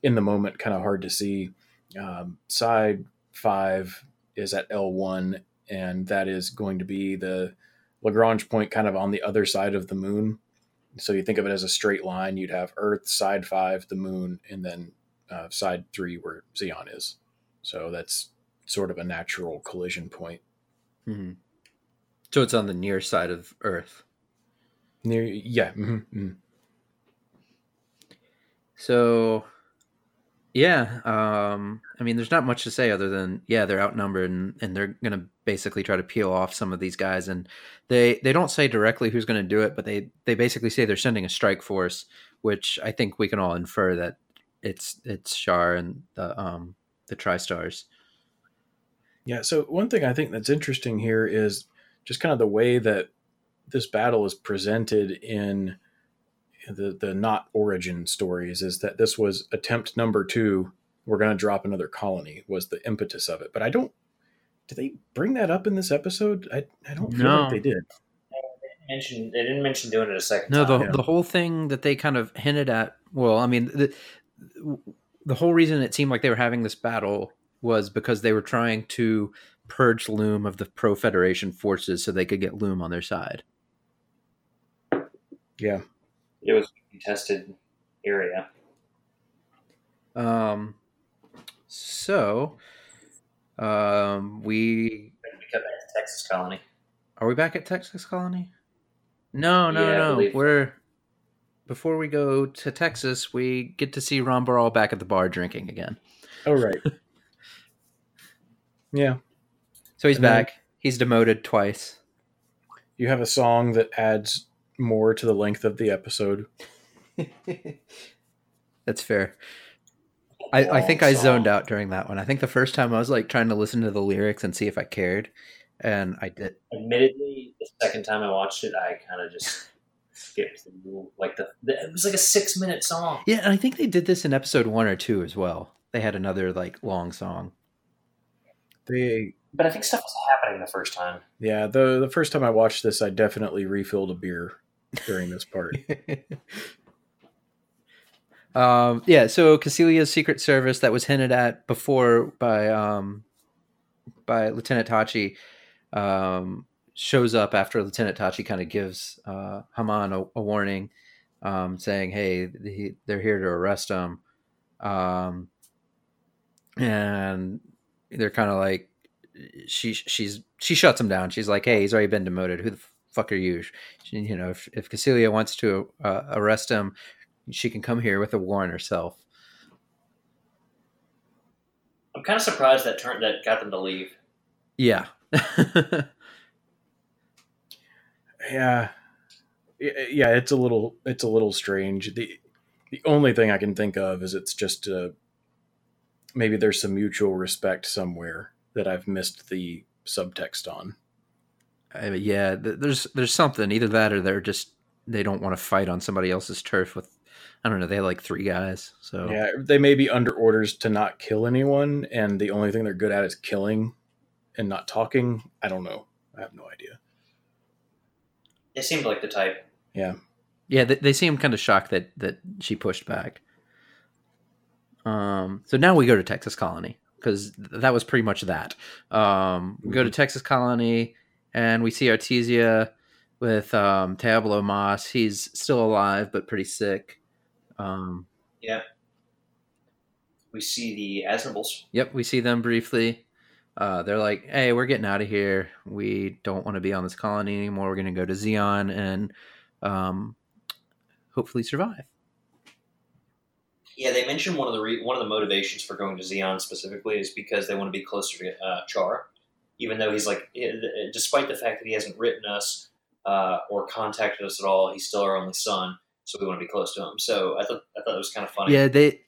in the moment kind of hard to see. Um, side five is at L1, and that is going to be the Lagrange point kind of on the other side of the moon. So you think of it as a straight line. You'd have Earth, side five, the moon, and then uh, side three where Zeon is. So that's sort of a natural collision point. Mm-hmm. So it's on the near side of Earth. Near, yeah. Mm-hmm, mm-hmm. So, yeah, um, I mean, there's not much to say other than yeah, they're outnumbered and, and they're going to basically try to peel off some of these guys, and they they don't say directly who's going to do it, but they they basically say they're sending a strike force, which I think we can all infer that it's it's Char and the um the tri-stars Yeah. So one thing I think that's interesting here is just kind of the way that this battle is presented in the the not origin stories is that this was attempt number two. We're going to drop another colony was the impetus of it. But I don't. Did they bring that up in this episode? I I don't feel No. like they did. They mentioned they didn't mention doing it a second No, the yeah. the whole thing that they kind of hinted at. Well, I mean, the the whole reason it seemed like they were having this battle was because they were trying to purge Loum of the pro Federation forces so they could get Loum on their side. Yeah. It was a contested area. Um, so, um, we We cut back to Texas Colony. are we back at Texas Colony? No, no, Yeah, no. We're before we go to Texas, we get to see Ramba Ral back at the bar drinking again. Oh right. yeah. So he's And back. He's demoted twice. You have a song that adds more to the length of the episode. That's fair. I, I think I zoned out during that one. I think the first time I was like trying to listen to the lyrics and see if I cared, and I did. Admittedly, the second time I watched it, I kind of just skipped through like the, the it was like a six minute song. Yeah, and I think they did this in episode one or two as well. They had another like long song. They But I think stuff was happening the first time. yeah, the the first time I watched this I definitely refilled a beer during this part. um, yeah, so Kycilia's Secret Service that was hinted at before by um, by Lieutenant Tachi um, shows up after Lieutenant Tachi kind of gives uh, Hamon a, a warning, um, saying, "Hey, he, they're here to arrest him," um, and they're kind of like she she's she shuts him down. She's like, "Hey, he's already been demoted. Who the fuck are you?" She, you know, if if Cassilia wants to uh, arrest him, she can come here with a war on herself. I'm kind of surprised that turned that got them to leave. Yeah. yeah yeah it's a little it's a little strange the the only thing i can think of is it's just uh maybe there's some mutual respect somewhere that i've missed the subtext on I mean, yeah, th- there's there's something either that or they're just they don't want to fight on somebody else's turf with I don't know. They had like three guys, so Yeah, they may be under orders to not kill anyone, and the only thing they're good at is killing and not talking. I don't know. I have no idea. They seemed like the type. yeah. They, they seem kind of shocked that that she pushed back. Um. So now we go to Texas Colony because that was pretty much that. Um. We go to Texas Colony and we see Artesia with um Teabolo Moss. He's still alive but pretty sick. Um. Yeah. We see the Aznables. Yep, we see them briefly. Uh, they're like, "Hey, we're getting out of here. We don't want to be on this colony anymore. We're going to go to Zeon and um, hopefully survive." Yeah, they mentioned one of the re- one of the motivations for going to Zeon specifically is because they want to be closer to uh, Char, even though he's like, eh, eh, despite the fact that he hasn't written us uh, or contacted us at all, he's still our only son, so we want to be close to him. So I thought I thought it was kind of funny. Yeah, they.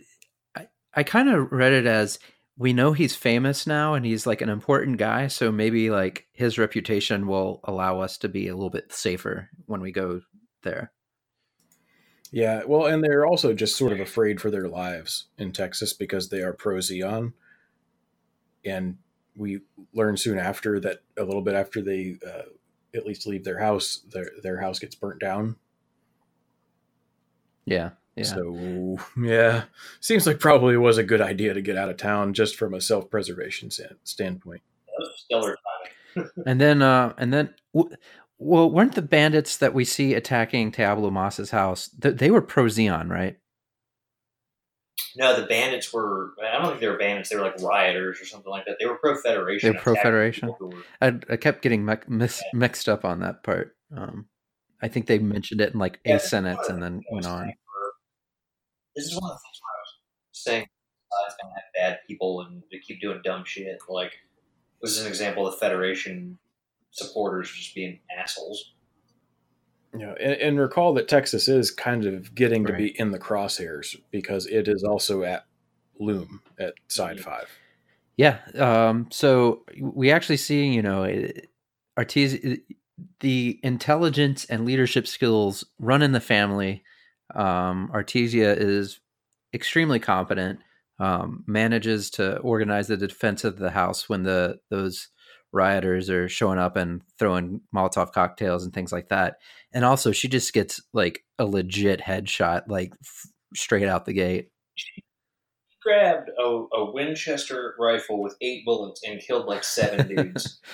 I, I kind of read it as we know he's famous now and he's like an important guy, so maybe like his reputation will allow us to be a little bit safer when we go there. Yeah, well, and they're also just sort of afraid for their lives in Texas because they are pro Zeon. And we learn soon after that a little bit after they uh, at least leave their house, their their house gets burnt down. Yeah, yeah. So yeah, seems like probably was a good idea to get out of town just from a self preservation standpoint. Stellar timing. and then uh and then w- well weren't the bandits that we see attacking Teabolo Moss's house th- they were pro Zeon right No, the bandits were. I don't think they were bandits. They were like rioters or something like that. They were pro Federation. They were pro-Federation? I, I kept getting mi- mis- mixed up on that part um I think they mentioned it in like Yeah, a sentence and then went on for- This is one of the things where I was saying uh, it's gonna have bad people and they keep doing dumb shit. Like this is an example of the Federation supporters just being assholes. Yeah, and, and recall that Texas is kind of getting to be in the crosshairs because it is also at Loum at side Mhm. five. Yeah. Um, so we actually see, you know, it- Artesia, the intelligence and leadership skills run in the family. Um, Artesia is extremely competent, um, manages to organize the defense of the house when the those rioters are showing up and throwing Molotov cocktails and things like that. And also, she just gets like a legit headshot, like f- straight out the gate. He grabbed a, a Winchester rifle with eight bullets and killed like seven dudes.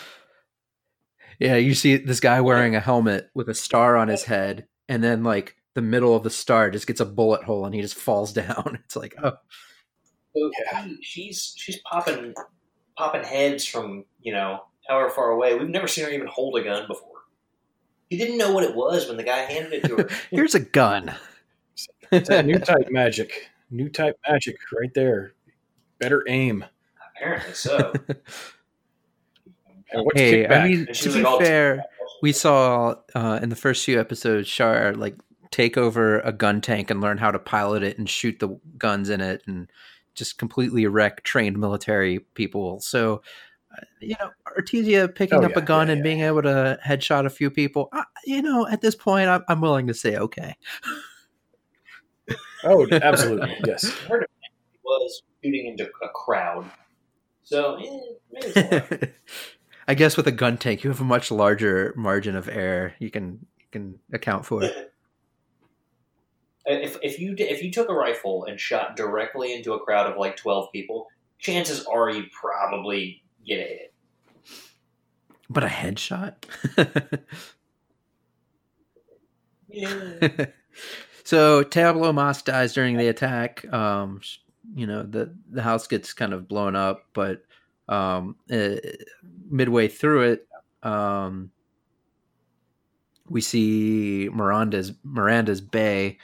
Yeah, you see this guy wearing a helmet with a star on his head, and then like the middle of the star just gets a bullet hole, and he just falls down. It's like, oh, So Yeah. he- she's she's popping popping heads from you know however far away. We've never seen her even hold a gun before. She didn't know what it was when the guy handed it to her. here's a gun. It's that new type magic. New type magic right there. Better aim. Apparently so. And what's hey, I mean, And to be like, "Oh, fair, we saw uh, in the first few episodes Char like take over a gun tank and learn how to pilot it and shoot the guns in it, and just completely wreck trained military people. So. uh, You know, Artesia picking Oh, up a gun yeah, and yeah, being able to headshot a few people. Uh, you know, at this point, I'm, I'm willing to say okay. Oh, absolutely. yes. I heard it was shooting into a crowd. So eh, maybe it's all right. I guess with a gun tank, you have a much larger margin of error you can you can account for. if if you if you took a rifle and shot directly into a crowd of like twelve people, chances are you probably get a hit. But a headshot. Yeah. so Teabolo Moss dies during the attack. Um, you know the the house gets kind of blown up, but um, uh, midway through it, um, we see Miranda's Miranda's Bay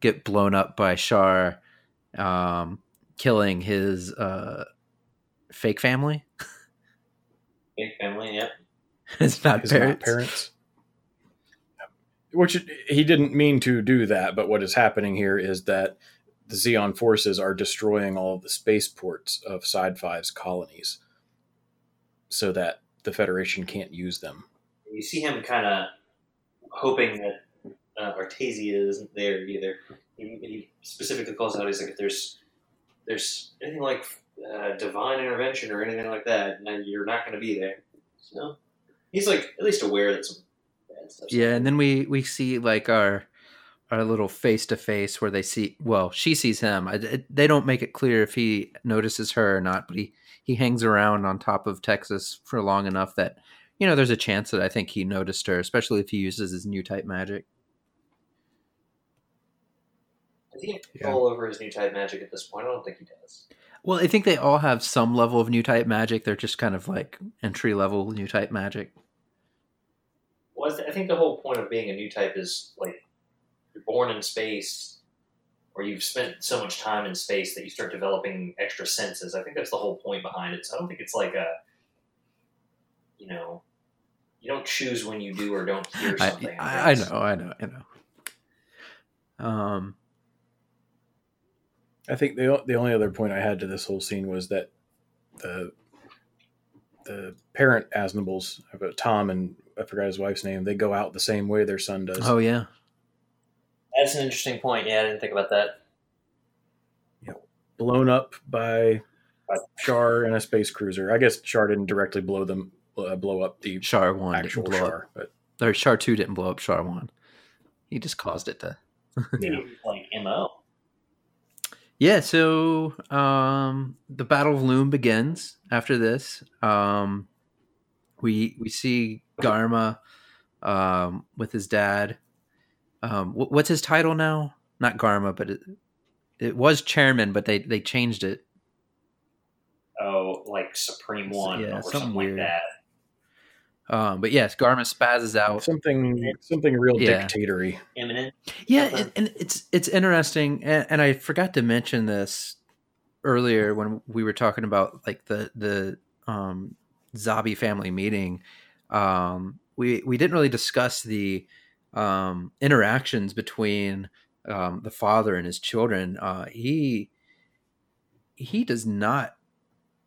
get blown up by Char, um, killing his uh, fake family. Big family, yeah. it's not His parents. not parents. Which he didn't mean to do that, but what is happening here is that the Zeon forces are destroying all of the spaceports of Side Five's colonies so that the Federation can't use them. You see him kind of hoping that uh, Artesia isn't there either. he, he specifically calls out. He's like, if there's there's anything like uh, divine intervention or anything like that, then you're not going to be there. So he's like at least aware that some bad stuff. Yeah, and then we we see like our our little face to face where they see well she sees him. I, they don't make it clear if he notices her or not but he he hangs around on top of texas for long enough that you know there's a chance that i think he noticed her especially if he uses his new type magic. I think he have control over his new type magic at this point. I don't think he does. well i think they all have some level of new type magic. They're just kind of like entry level new type magic. Well, I think the whole point of being a new type is like you're born in space, or you've spent so much time in space that you start developing extra senses. I think that's the whole point behind it. So I don't think it's like a, you know, you don't choose when you do or don't hear I, something. I, I It's- know i know i know um I think the the only other point I had to this whole scene was that the the parent Aznables, about Tom and I forgot his wife's name, they go out the same way their son does. oh yeah That's an interesting point. Yeah, I didn't think about that. Yeah, Blown up by Char in a space cruiser. I guess Char didn't directly blow them uh, blow up the Char one actual didn't blow up. Char, but Or Char two didn't blow up Char one. He just caused it to. Maybe like mo. Yeah, so um, the Battle of Loum begins after this. Um, we we see Garma um, with his dad. Um, what's his title now? Not Garma, but it, it was chairman, but they they changed it. Oh, like Supreme One Yeah, or something something, weird. like that. Um, but yes, Garma spazzes out. something something real Yeah. dictatory. Imminent. Yeah, Okay. and, and it's it's interesting, and, and I forgot to mention this earlier when we were talking about like the the um, Zabi family meeting. Um, we we didn't really discuss the um, interactions between um, the father and his children. Uh, he he does not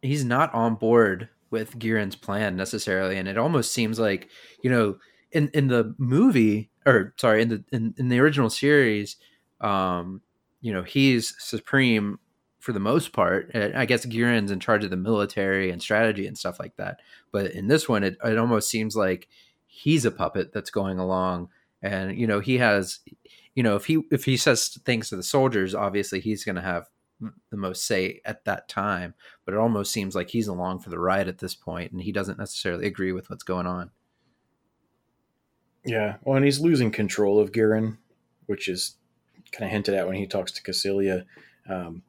he's not on board with Gihren's plan necessarily, and it almost seems like you know in in the movie or sorry in the in, in the original series um you know he's supreme for the most part i guess Gihren's in charge of the military and strategy and stuff like that but in this one it, it almost seems like he's a puppet that's going along and you know he has you know if he if he says things to the soldiers obviously he's going to have the most say at that time but it almost seems like he's along for the ride at this point and he doesn't necessarily agree with what's going on Yeah, well, and he's losing control of Gihren, which is kind of hinted at when he talks to Kycilia. Um,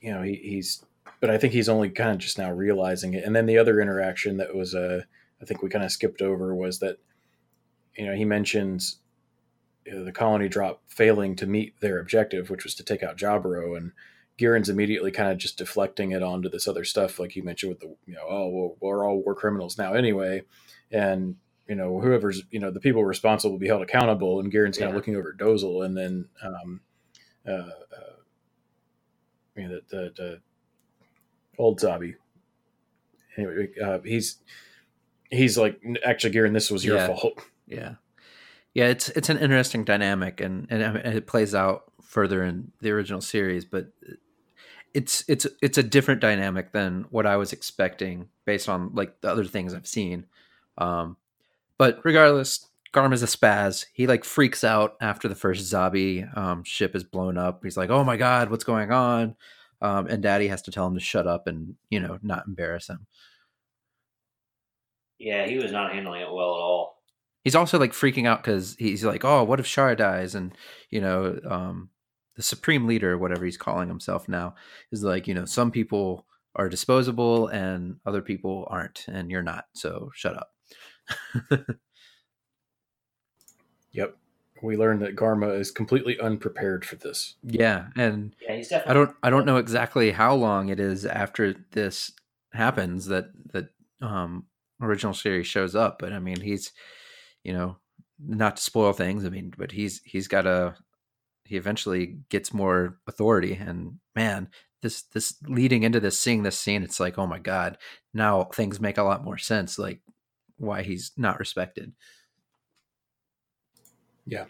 you know, he, he's, but I think he's only kind of just now realizing it. And then the other interaction that was, uh, I think we kind of skipped over was that, you know, he mentions you know, the colony drop failing to meet their objective, which was to take out Jaburo, and Gihren's immediately kind of just deflecting it onto this other stuff, like you mentioned with the, you know, oh, well, we're all war criminals now anyway, and you know, whoever's, you know, the people responsible will be held accountable. And Gihren's kind Yeah. of looking over at Dozel and then, um, uh, uh, I mean, the, the, the old Zabi. Anyway, uh, he's, he's like, actually, Garen, this was your Yeah. fault. Yeah, yeah. It's it's an interesting dynamic, and and it plays out further in the original series, but it's it's it's a different dynamic than what I was expecting based on like the other things I've seen. Um, but regardless, Garm is a spaz. He like freaks out after the first Zabi um, ship is blown up. He's like, "Oh my god, what's going on?" Um, and Daddy has to tell him to shut up and you know not embarrass him. Yeah, he was not handling it well at all. He's also like freaking out because he's like, oh, what if Char dies? And you know, um, the supreme leader, whatever he's calling himself now, is like, you know, some people are disposable and other people aren't, and you're not. So shut up. Yep. We learned that Garma is completely unprepared for this. yeah, and Yeah, he's I don't, I don't know exactly how long it is after this happens that that um, original series shows up, but I mean, he's, you know, not to spoil things. I mean, but he's he's got a he eventually gets more authority, and man, this this leading into this, seeing this scene, it's like, oh my god, now things make a lot more sense, like why he's not respected. Yeah.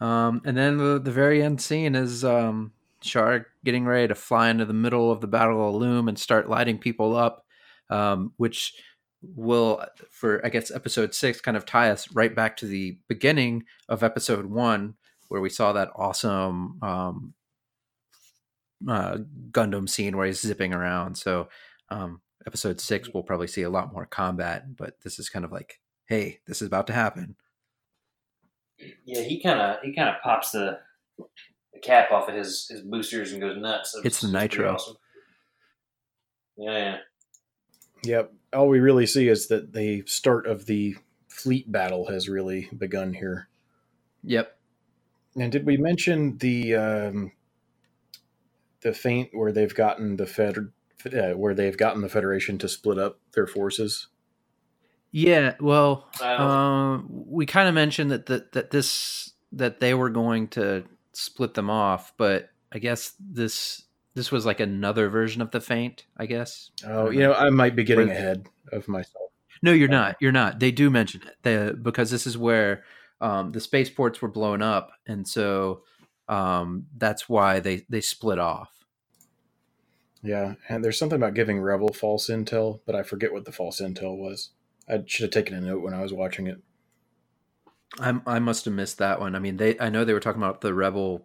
Um, and then the, the very end scene is um, Char getting ready to fly into the middle of the Battle of Loum and start lighting people up, um, which will, for I guess episode six, kind of tie us right back to the beginning of episode one, where we saw that awesome um, uh, Gundam scene where he's zipping around. So, um, episode six, we'll probably see a lot more combat, but this is kind of like, hey, this is about to happen. Yeah, he kind of he kind of pops the the cap off of his his boosters and goes nuts. It's the nitro. Awesome. Yeah, yeah. Yep. All we really see is that the start of the fleet battle has really begun here. Yep. And did we mention the um, the feint where they've gotten the fed uh, where they've gotten the Federation to split up their forces? Yeah, well, um, we kind of mentioned that, that that this that they were going to split them off, but I guess this this was like another version of the faint, I guess. Oh, you know, I might be getting ahead of myself. No, you're not. You're not. They do mention it they, because this is where um, the spaceports were blown up, and so um, that's why they they split off. Yeah, and there's something about giving Revil false intel, but I forget what the false intel was. I should have taken a note when I was watching it. I I must have missed that one. I mean, they I know they were talking about the Revil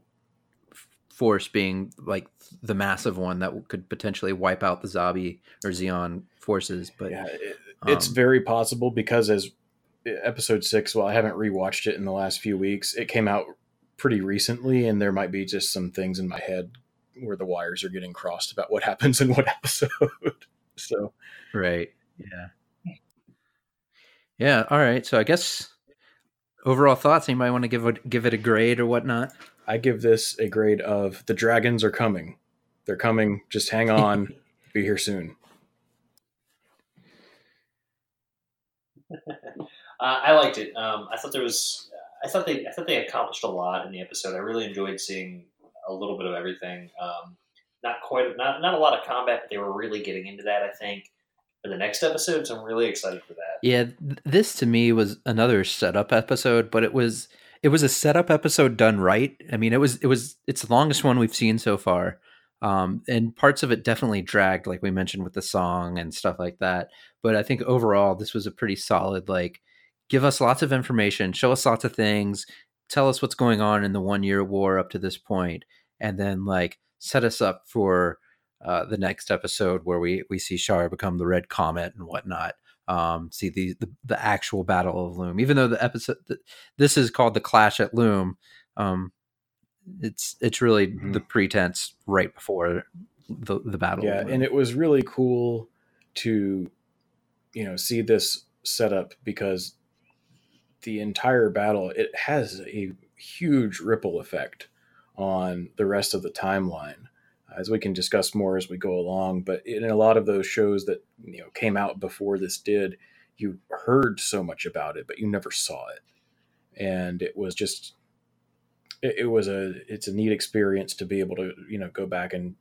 force being like the massive one that could potentially wipe out the Zabi or Zeon forces, but yeah, it, it's um, very possible because as episode six, well, I haven't rewatched it in the last few weeks. It came out pretty recently, and there might be just some things in my head where the wires are getting crossed about what happens in what episode. so right, yeah, yeah. All right, so I guess overall thoughts. Anybody want to give it give it a grade or whatnot? I give this a grade of the dragons are coming. They're coming. Just hang on. be here soon. Uh, I liked it. Um, I thought there was. I thought they. I thought they accomplished a lot in the episode. I really enjoyed seeing a little bit of everything. Um, not quite. Not not a lot of combat, but they were really getting into that. I think for the next episodes, I'm really excited for that. Yeah, this to me was another setup episode, but it was it was a setup episode done right. I mean, it was it was it's the longest one we've seen so far. Um, and parts of it definitely dragged, like we mentioned with the song and stuff like that. But I think overall, this was a pretty solid. Like, give us lots of information, show us lots of things, tell us what's going on in the one year war up to this point, and then like set us up for uh, the next episode where we we see Char become the Red Comet and whatnot um, see the, the the actual battle of Loum. Even though the episode th- this is called the Clash at Loum, um, it's it's really Mhm. the pretense right before the the battle. Yeah, and it was really cool to, you know, see this setup because the entire battle it has a huge ripple effect on the rest of the timeline, Uh, as we can discuss more as we go along. But in a lot of those shows that you know came out before this did, you heard so much about it, but you never saw it, and it was just. It, it was a it's a neat experience to be able to you know go back and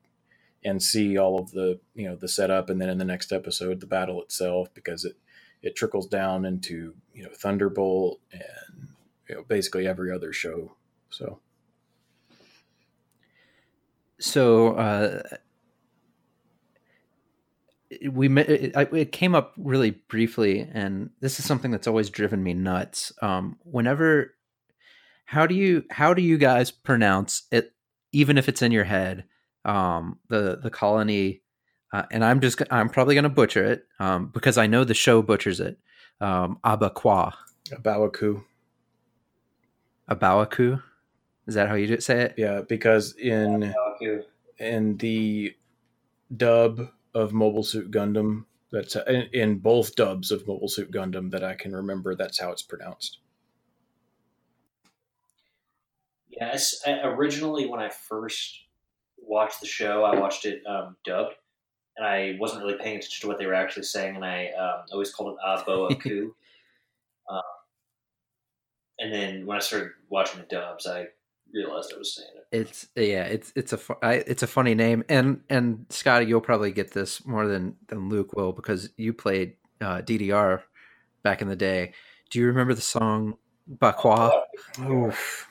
and see all of the you know the setup and then in the next episode the battle itself because it it trickles down into you know thunderbolt and you know basically every other show so so uh, we ma- it, it it came up really briefly, and this is something that's always driven me nuts. Um, whenever, how do you how do you guys pronounce it, even if it's in your head? Um, the the colony, uh, and I'm just I'm probably going to butcher it um, because I know the show butchers it. Um, Abaqua, Bawaku Abawaku, is that how you say it? yeah because in In the dub of Mobile Suit Gundam that's in, in both dubs of Mobile Suit Gundam that I can remember that's how it's pronounced Yes. Originally, when I first watched the show, I watched it um, dubbed, and I wasn't really paying attention to what they were actually saying, and I um, always called it Abo Aku. um, and then when I started watching the dubs, I realized I was saying it. It's yeah, it's it's a fu- I, it's a funny name, and and Scotty, you'll probably get this more than than Luke will because you played uh, DDR back in the day. Do you remember the song Bakwa? Oof.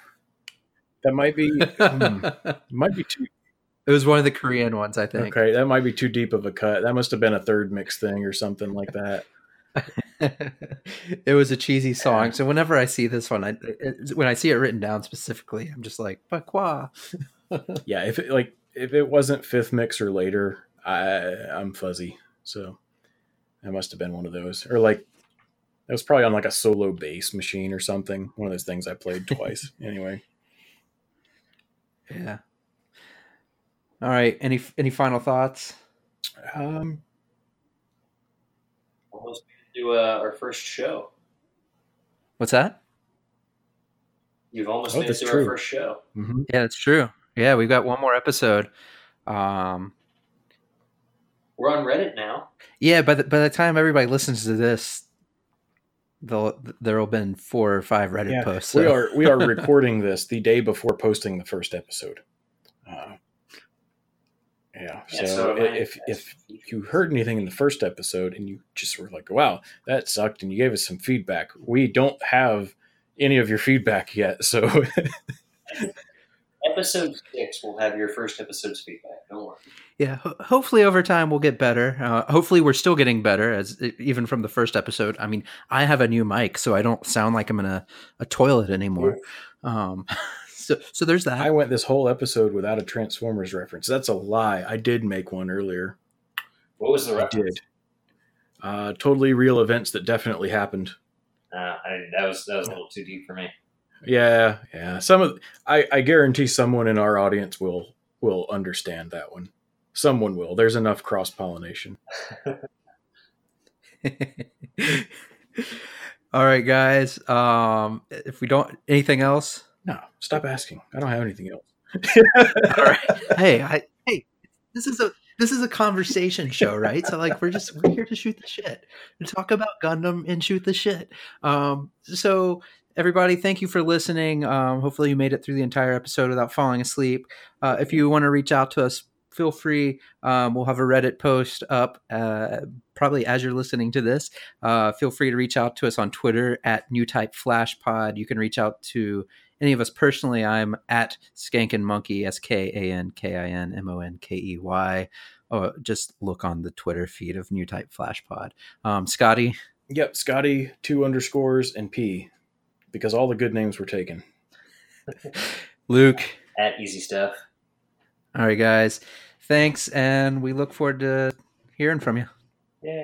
That might be hmm, might be too It was one of the Korean ones, I think. okay. That might be too deep of a cut. That must have been a third mix thing or something like that. it was a cheesy song. So whenever I see this one, I it, when I see it written down specifically, I'm just like, "Bakwa." Yeah, if it like if it wasn't fifth mix or later, I I'm fuzzy. So that must have been one of those, or like that was probably on like a solo bass machine or something. One of those things I played twice. anyway, yeah. All right. Any any final thoughts? um, it to uh, our first show. What's that? You've almost Oh, made it that's to true. our first show. mhm. Yeah, that's true. Yeah, we've got one more episode. Um, We're on Reddit now. yeah, by the by the time everybody listens to this, there'll there'll been four or five Reddit Yeah, posts. we are we are recording this the day before posting the first episode. Uh, yeah, Yeah, so, so am if if you heard anything in the first episode and you just were like, "Wow, that sucked," and you gave us some feedback, we don't have any of your feedback yet. So Episode six will have your first episode's feedback. Don't worry. Yeah, ho- hopefully over time we'll get better. Uh, hopefully we're still getting better, as even from the first episode. I mean, I have a new mic, so I don't sound like I'm in a, a toilet anymore. Um, so so there's that. I went this whole episode without a Transformers reference. That's a lie. I did make one earlier. What was the I did. Uh, totally real events that definitely happened. Uh, I, that was that was a little too deep for me. Yeah, yeah. Some of I, I guarantee someone in our audience will will understand that one. Someone will. There's enough cross pollination. All right, guys. Um, if we don't anything else, No, stop asking. I don't have anything else. all right. hey, I, hey, this is a this is a conversation show, right? So like we're just we're here to shoot the shit, to talk about Gundam and shoot the shit. Um, so everybody, thank you for listening. Um, hopefully you made it through the entire episode without falling asleep. Uh, if you want to reach out to us, feel free. Um, we'll have a Reddit post up uh, probably as you're listening to this. Uh, feel free to reach out to us on Twitter at New Type Flash Pod. You can reach out to any of us personally, I'm at Skankin Monkey, S K A N K I N M O N K E Y. Or just look on the Twitter feed of New Type Flash Pod. Um, Scotty, Yep, Scotty, two underscores and P, because all the good names were taken. Luke. At Easy Stuff. All right, guys. Thanks, and we look forward to hearing from you. Yay.